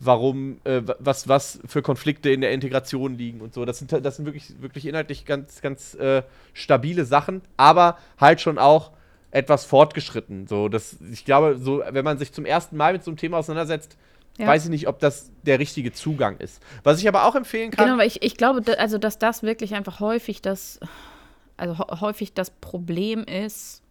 warum, äh, was, was für Konflikte in der Integration liegen und so. Das sind, das sind wirklich, wirklich inhaltlich ganz, ganz äh, stabile Sachen, aber halt schon auch etwas fortgeschritten. So, das, ich glaube, so, wenn man sich zum ersten Mal mit so einem Thema auseinandersetzt, ja. weiß ich nicht, ob das der richtige Zugang ist. Was ich aber auch empfehlen kann. Genau, aber ich, ich glaube, also, dass das wirklich einfach häufig das also häufig das Problem ist,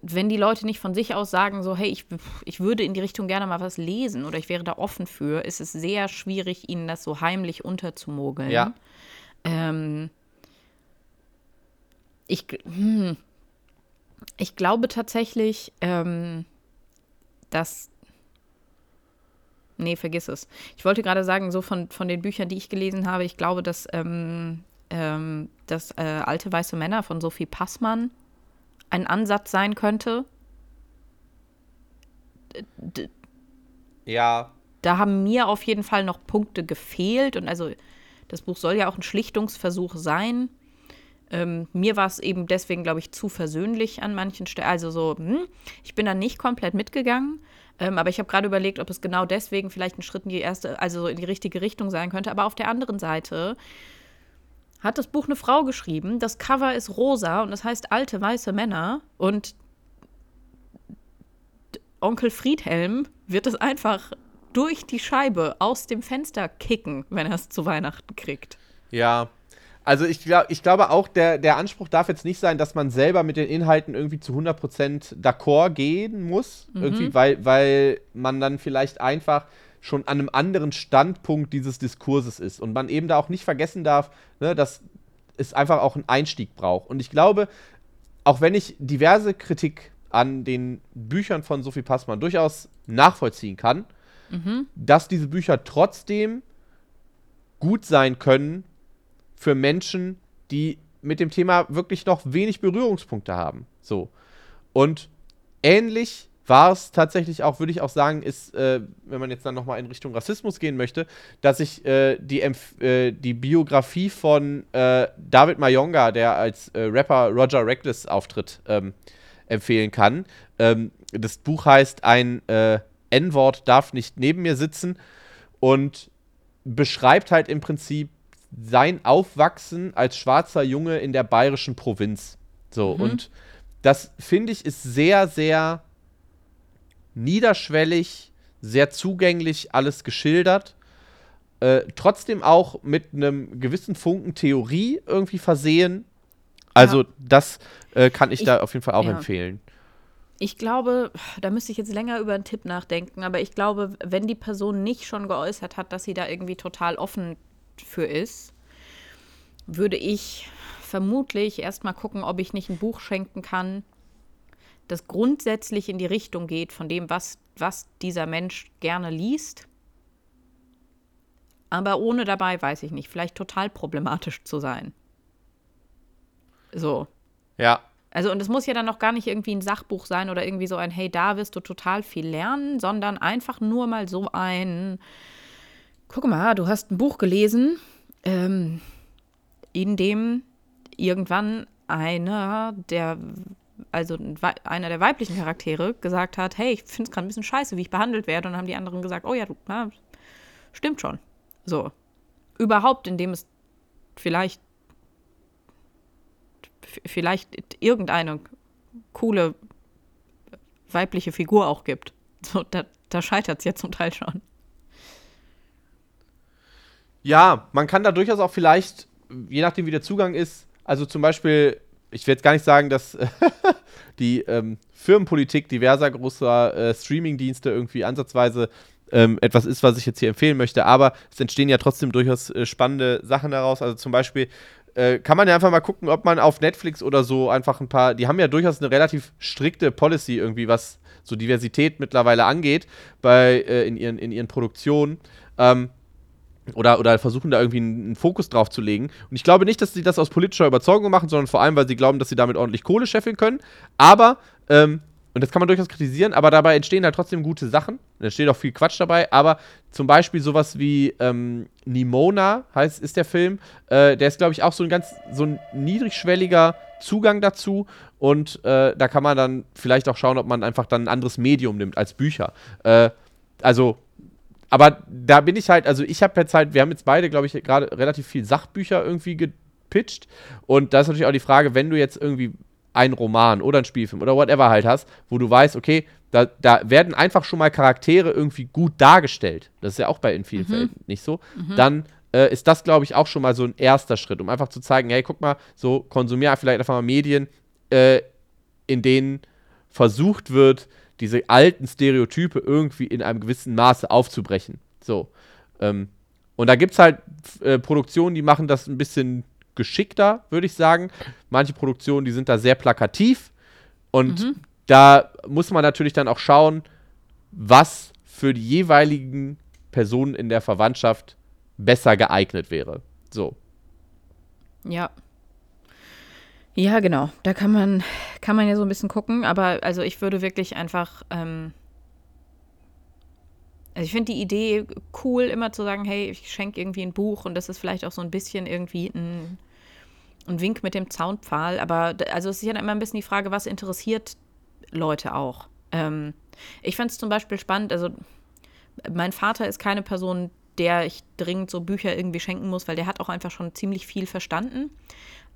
wenn die Leute nicht von sich aus sagen, so, hey, ich, ich würde in die Richtung gerne mal was lesen oder ich wäre da offen für, ist es sehr schwierig, ihnen das so heimlich unterzumogeln. Ja. Ähm, ich, hm, ich glaube tatsächlich, ähm, dass. Nee, vergiss es. Ich wollte gerade sagen, so von, von den Büchern, die ich gelesen habe, ich glaube, dass ähm, ähm, dass äh, Alte weiße Männer von Sophie Passmann ein Ansatz sein könnte. D ja. Da haben mir auf jeden Fall noch Punkte gefehlt und also das Buch soll ja auch ein Schlichtungsversuch sein. Ähm, mir war es eben deswegen, glaube ich, zu versöhnlich an manchen Stellen. Also so, hm, ich bin da nicht komplett mitgegangen. Ähm, aber ich habe gerade überlegt, ob es genau deswegen vielleicht ein Schritt in die erste, also in die richtige Richtung sein könnte. Aber auf der anderen Seite hat das Buch eine Frau geschrieben. Das Cover ist rosa und das heißt alte weiße Männer. Und Onkel Friedhelm wird es einfach durch die Scheibe aus dem Fenster kicken, wenn er es zu Weihnachten kriegt. Ja. Also ich, glaub, ich glaube auch, der, der Anspruch darf jetzt nicht sein, dass man selber mit den Inhalten irgendwie zu 100% d'accord gehen muss. Mhm. Irgendwie, weil, weil man dann vielleicht einfach schon an einem anderen Standpunkt dieses Diskurses ist. Und man eben da auch nicht vergessen darf, ne, dass es einfach auch einen Einstieg braucht. Und ich glaube, auch wenn ich diverse Kritik an den Büchern von Sophie Passmann durchaus nachvollziehen kann, mhm. dass diese Bücher trotzdem gut sein können für Menschen, die mit dem Thema wirklich noch wenig Berührungspunkte haben. So. Und ähnlich war es tatsächlich auch, würde ich auch sagen, ist, äh, wenn man jetzt dann nochmal in Richtung Rassismus gehen möchte, dass ich äh, die, äh, die Biografie von äh, David Mayonga, der als äh, Rapper Roger Reckless auftritt, ähm, empfehlen kann. Ähm, das Buch heißt Ein äh, N-Wort darf nicht neben mir sitzen und beschreibt halt im Prinzip sein Aufwachsen als schwarzer Junge in der bayerischen Provinz. So, mhm. und das finde ich ist sehr, sehr niederschwellig, sehr zugänglich alles geschildert. Äh, trotzdem auch mit einem gewissen Funken Theorie irgendwie versehen. Also, ja. das äh, kann ich, ich, da auf jeden Fall auch ja. empfehlen. Ich glaube, da müsste ich jetzt länger über einen Tipp nachdenken, aber ich glaube, wenn die Person nicht schon geäußert hat, dass sie da irgendwie total offen für ist, würde ich vermutlich erstmal gucken, ob ich nicht ein Buch schenken kann, das grundsätzlich in die Richtung geht von dem, was, was dieser Mensch gerne liest. Aber ohne dabei, weiß ich nicht, vielleicht total problematisch zu sein. So. Ja. Also, und es muss ja dann noch gar nicht irgendwie ein Sachbuch sein oder irgendwie so ein, hey, da wirst du total viel lernen, sondern einfach nur mal so ein, guck mal, du hast ein Buch gelesen, ähm, in dem irgendwann einer der also einer der weiblichen Charaktere, gesagt hat, hey, ich finde es gerade ein bisschen scheiße, wie ich behandelt werde. Und dann haben die anderen gesagt, oh ja, du, na, stimmt schon. So. Überhaupt, indem es vielleicht vielleicht irgendeine coole weibliche Figur auch gibt. So, da, da scheitert es ja zum Teil schon. Ja, man kann da durchaus auch vielleicht, je nachdem wie der Zugang ist, also zum Beispiel ich will jetzt gar nicht sagen, dass die ähm, Firmenpolitik diverser großer äh, Streaming-Dienste irgendwie ansatzweise ähm, etwas ist, was ich jetzt hier empfehlen möchte, aber es entstehen ja trotzdem durchaus äh, spannende Sachen daraus. Also zum Beispiel äh, kann man ja einfach mal gucken, ob man auf Netflix oder so einfach ein paar, die haben ja durchaus eine relativ strikte Policy irgendwie, was so Diversität mittlerweile angeht, bei, äh, in, ihren, in ihren Produktionen. Ähm, oder, oder versuchen da irgendwie einen, Fokus drauf zu legen. Und ich glaube nicht, dass sie das aus politischer Überzeugung machen, sondern vor allem, weil sie glauben, dass sie damit ordentlich Kohle scheffeln können. Aber ähm, und das kann man durchaus kritisieren, aber dabei entstehen halt trotzdem gute Sachen. Da steht auch viel Quatsch dabei, aber zum Beispiel sowas wie ähm, Nimona heißt, ist der Film. Äh, der ist, glaube ich, auch so ein ganz so ein niedrigschwelliger Zugang dazu. Und äh, da kann man dann vielleicht auch schauen, ob man einfach dann ein anderes Medium nimmt als Bücher. Äh, also, aber da bin ich halt, also ich habe jetzt halt, wir haben jetzt beide, glaube ich, gerade relativ viel Sachbücher irgendwie gepitcht. Und da ist natürlich auch die Frage, wenn du jetzt irgendwie einen Roman oder einen Spielfilm oder whatever halt hast, wo du weißt, okay, da, da werden einfach schon mal Charaktere irgendwie gut dargestellt. Das ist ja auch bei in vielen mhm. Fällen nicht so. Mhm. Dann äh, ist das, glaube ich, auch schon mal so ein erster Schritt, um einfach zu zeigen, hey, guck mal, so konsumier vielleicht einfach mal Medien, äh, in denen versucht wird, diese alten Stereotype irgendwie in einem gewissen Maße aufzubrechen. So. Ähm, und da gibt es halt äh, Produktionen, die machen das ein bisschen geschickter, würde ich sagen. Manche Produktionen, die sind da sehr plakativ. Und mhm. da muss man natürlich dann auch schauen, was für die jeweiligen Personen in der Verwandtschaft besser geeignet wäre. So. Ja. Ja, genau. Da kann man, kann man ja so ein bisschen gucken, aber also ich würde wirklich einfach, ähm, also ich finde die Idee cool, immer zu sagen, hey, ich schenke irgendwie ein Buch und das ist vielleicht auch so ein bisschen irgendwie ein, ein Wink mit dem Zaunpfahl. Aber also es ist ja immer ein bisschen die Frage, was interessiert Leute auch. Ähm, ich fand es zum Beispiel spannend, also mein Vater ist keine Person, der ich dringend so Bücher irgendwie schenken muss, weil der hat auch einfach schon ziemlich viel verstanden.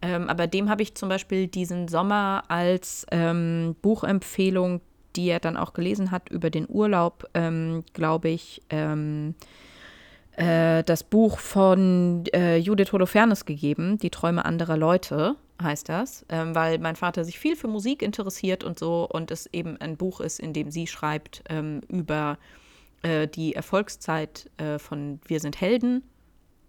Ähm, aber dem habe ich zum Beispiel diesen Sommer als ähm, Buchempfehlung die er dann auch gelesen hat über den Urlaub, ähm, glaube ich, ähm, äh, das Buch von äh, Judith Holofernes gegeben, Die Träume anderer Leute heißt das, ähm, weil mein Vater sich viel für Musik interessiert und so und es eben ein Buch ist, in dem sie schreibt ähm, über äh, die Erfolgszeit äh, von Wir sind Helden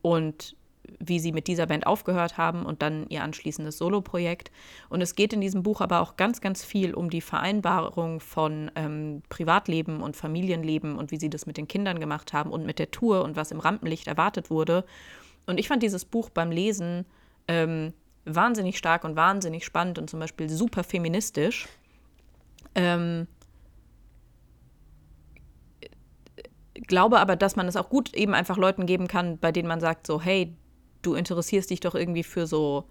und wie sie mit dieser Band aufgehört haben und dann ihr anschließendes Soloprojekt. Und es geht in diesem Buch aber auch ganz, ganz viel um die Vereinbarung von ähm, Privatleben und Familienleben und wie sie das mit den Kindern gemacht haben und mit der Tour und was im Rampenlicht erwartet wurde. Und ich fand dieses Buch beim Lesen ähm, wahnsinnig stark und wahnsinnig spannend und zum Beispiel super feministisch. Ähm, glaube aber, dass man es auch gut eben einfach Leuten geben kann, bei denen man sagt so, hey, du interessierst dich doch irgendwie für so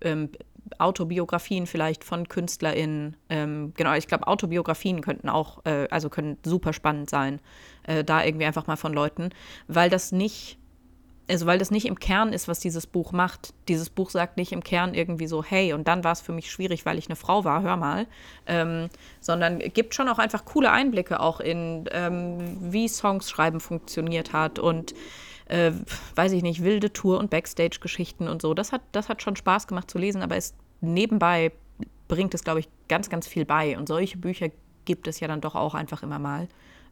ähm, Autobiografien vielleicht von KünstlerInnen. Ähm, genau, ich glaube, Autobiografien könnten auch, äh, also können super spannend sein, äh, da irgendwie einfach mal von Leuten, weil das nicht, also weil das nicht im Kern ist, was dieses Buch macht. Dieses Buch sagt nicht im Kern irgendwie so, hey, und dann war es für mich schwierig, weil ich eine Frau war, hör mal, ähm, sondern gibt schon auch einfach coole Einblicke auch in, ähm, wie Songs schreiben funktioniert hat und äh, weiß ich nicht, wilde Tour- und Backstage-Geschichten und so. Das hat, das hat schon Spaß gemacht zu lesen, aber es nebenbei bringt es, glaube ich, ganz, ganz viel bei. Und solche Bücher gibt es ja dann doch auch einfach immer mal.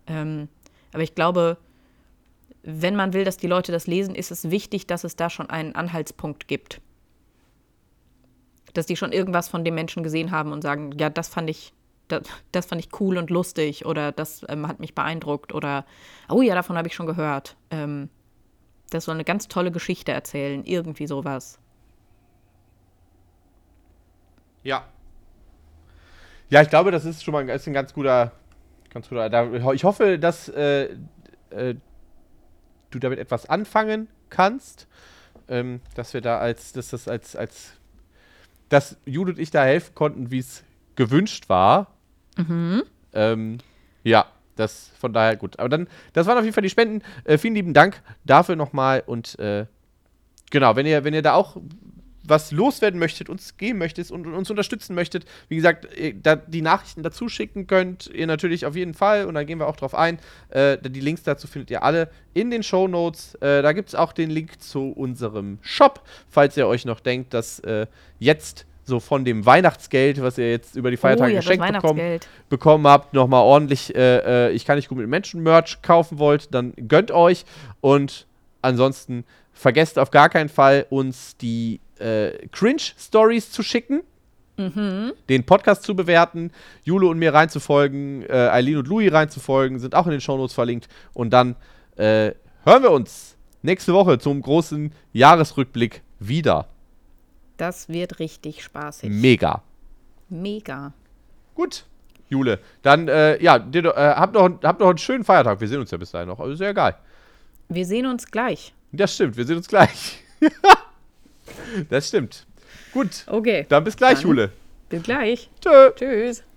Ähm, aber ich glaube, wenn man will, dass die Leute das lesen, ist es wichtig, dass es da schon einen Anhaltspunkt gibt. Dass die schon irgendwas von dem Menschen gesehen haben und sagen, ja, das fand ich, das, das fand ich cool und lustig oder das ähm, hat mich beeindruckt oder, oh ja, davon habe ich schon gehört. Ähm, das soll eine ganz tolle Geschichte erzählen, irgendwie sowas. Ja. Ja, ich glaube, das ist schon mal ist ein ganz guter, ganz guter. Ich hoffe, dass äh, äh, du damit etwas anfangen kannst. Ähm, dass wir da als, dass das als, als, dass Judith und ich da helfen konnten, wie es gewünscht war. Mhm. Ähm, ja, das von daher gut. Aber dann, das waren auf jeden Fall die Spenden. Äh, vielen lieben Dank dafür nochmal. Und äh, genau, wenn ihr, wenn ihr da auch was loswerden möchtet, uns geben möchtet und, uns unterstützen möchtet, wie gesagt, da die Nachrichten dazu schicken könnt, ihr natürlich auf jeden Fall und da gehen wir auch drauf ein. Äh, die Links dazu findet ihr alle in den Show Notes. Äh, da gibt es auch den Link zu unserem Shop, falls ihr euch noch denkt, dass äh, jetzt so von dem Weihnachtsgeld, was ihr jetzt über die Feiertage oh, ja, geschenkt bekommen, bekommen habt, nochmal ordentlich, äh, äh, ich kann nicht gut mit Menschen Merch kaufen wollt, dann gönnt euch und ansonsten vergesst auf gar keinen Fall, uns die äh, Cringe-Stories zu schicken. Mhm. Den Podcast zu bewerten, Jule und mir reinzufolgen, äh, Eileen und Louis reinzufolgen, sind auch in den Shownotes verlinkt. Und dann äh, hören wir uns nächste Woche zum großen Jahresrückblick wieder. Das wird richtig spaßig. Mega. Mega. Gut. Jule. Dann, äh, ja, äh, habt, noch, habt noch einen schönen Feiertag. Wir sehen uns ja bis dahin noch. Also ist ja egal. Wir sehen uns gleich. Das stimmt, wir sehen uns gleich. das stimmt. Gut, Okay. dann bis gleich, Dann. Jule. Bis gleich. Tschö. Tschüss.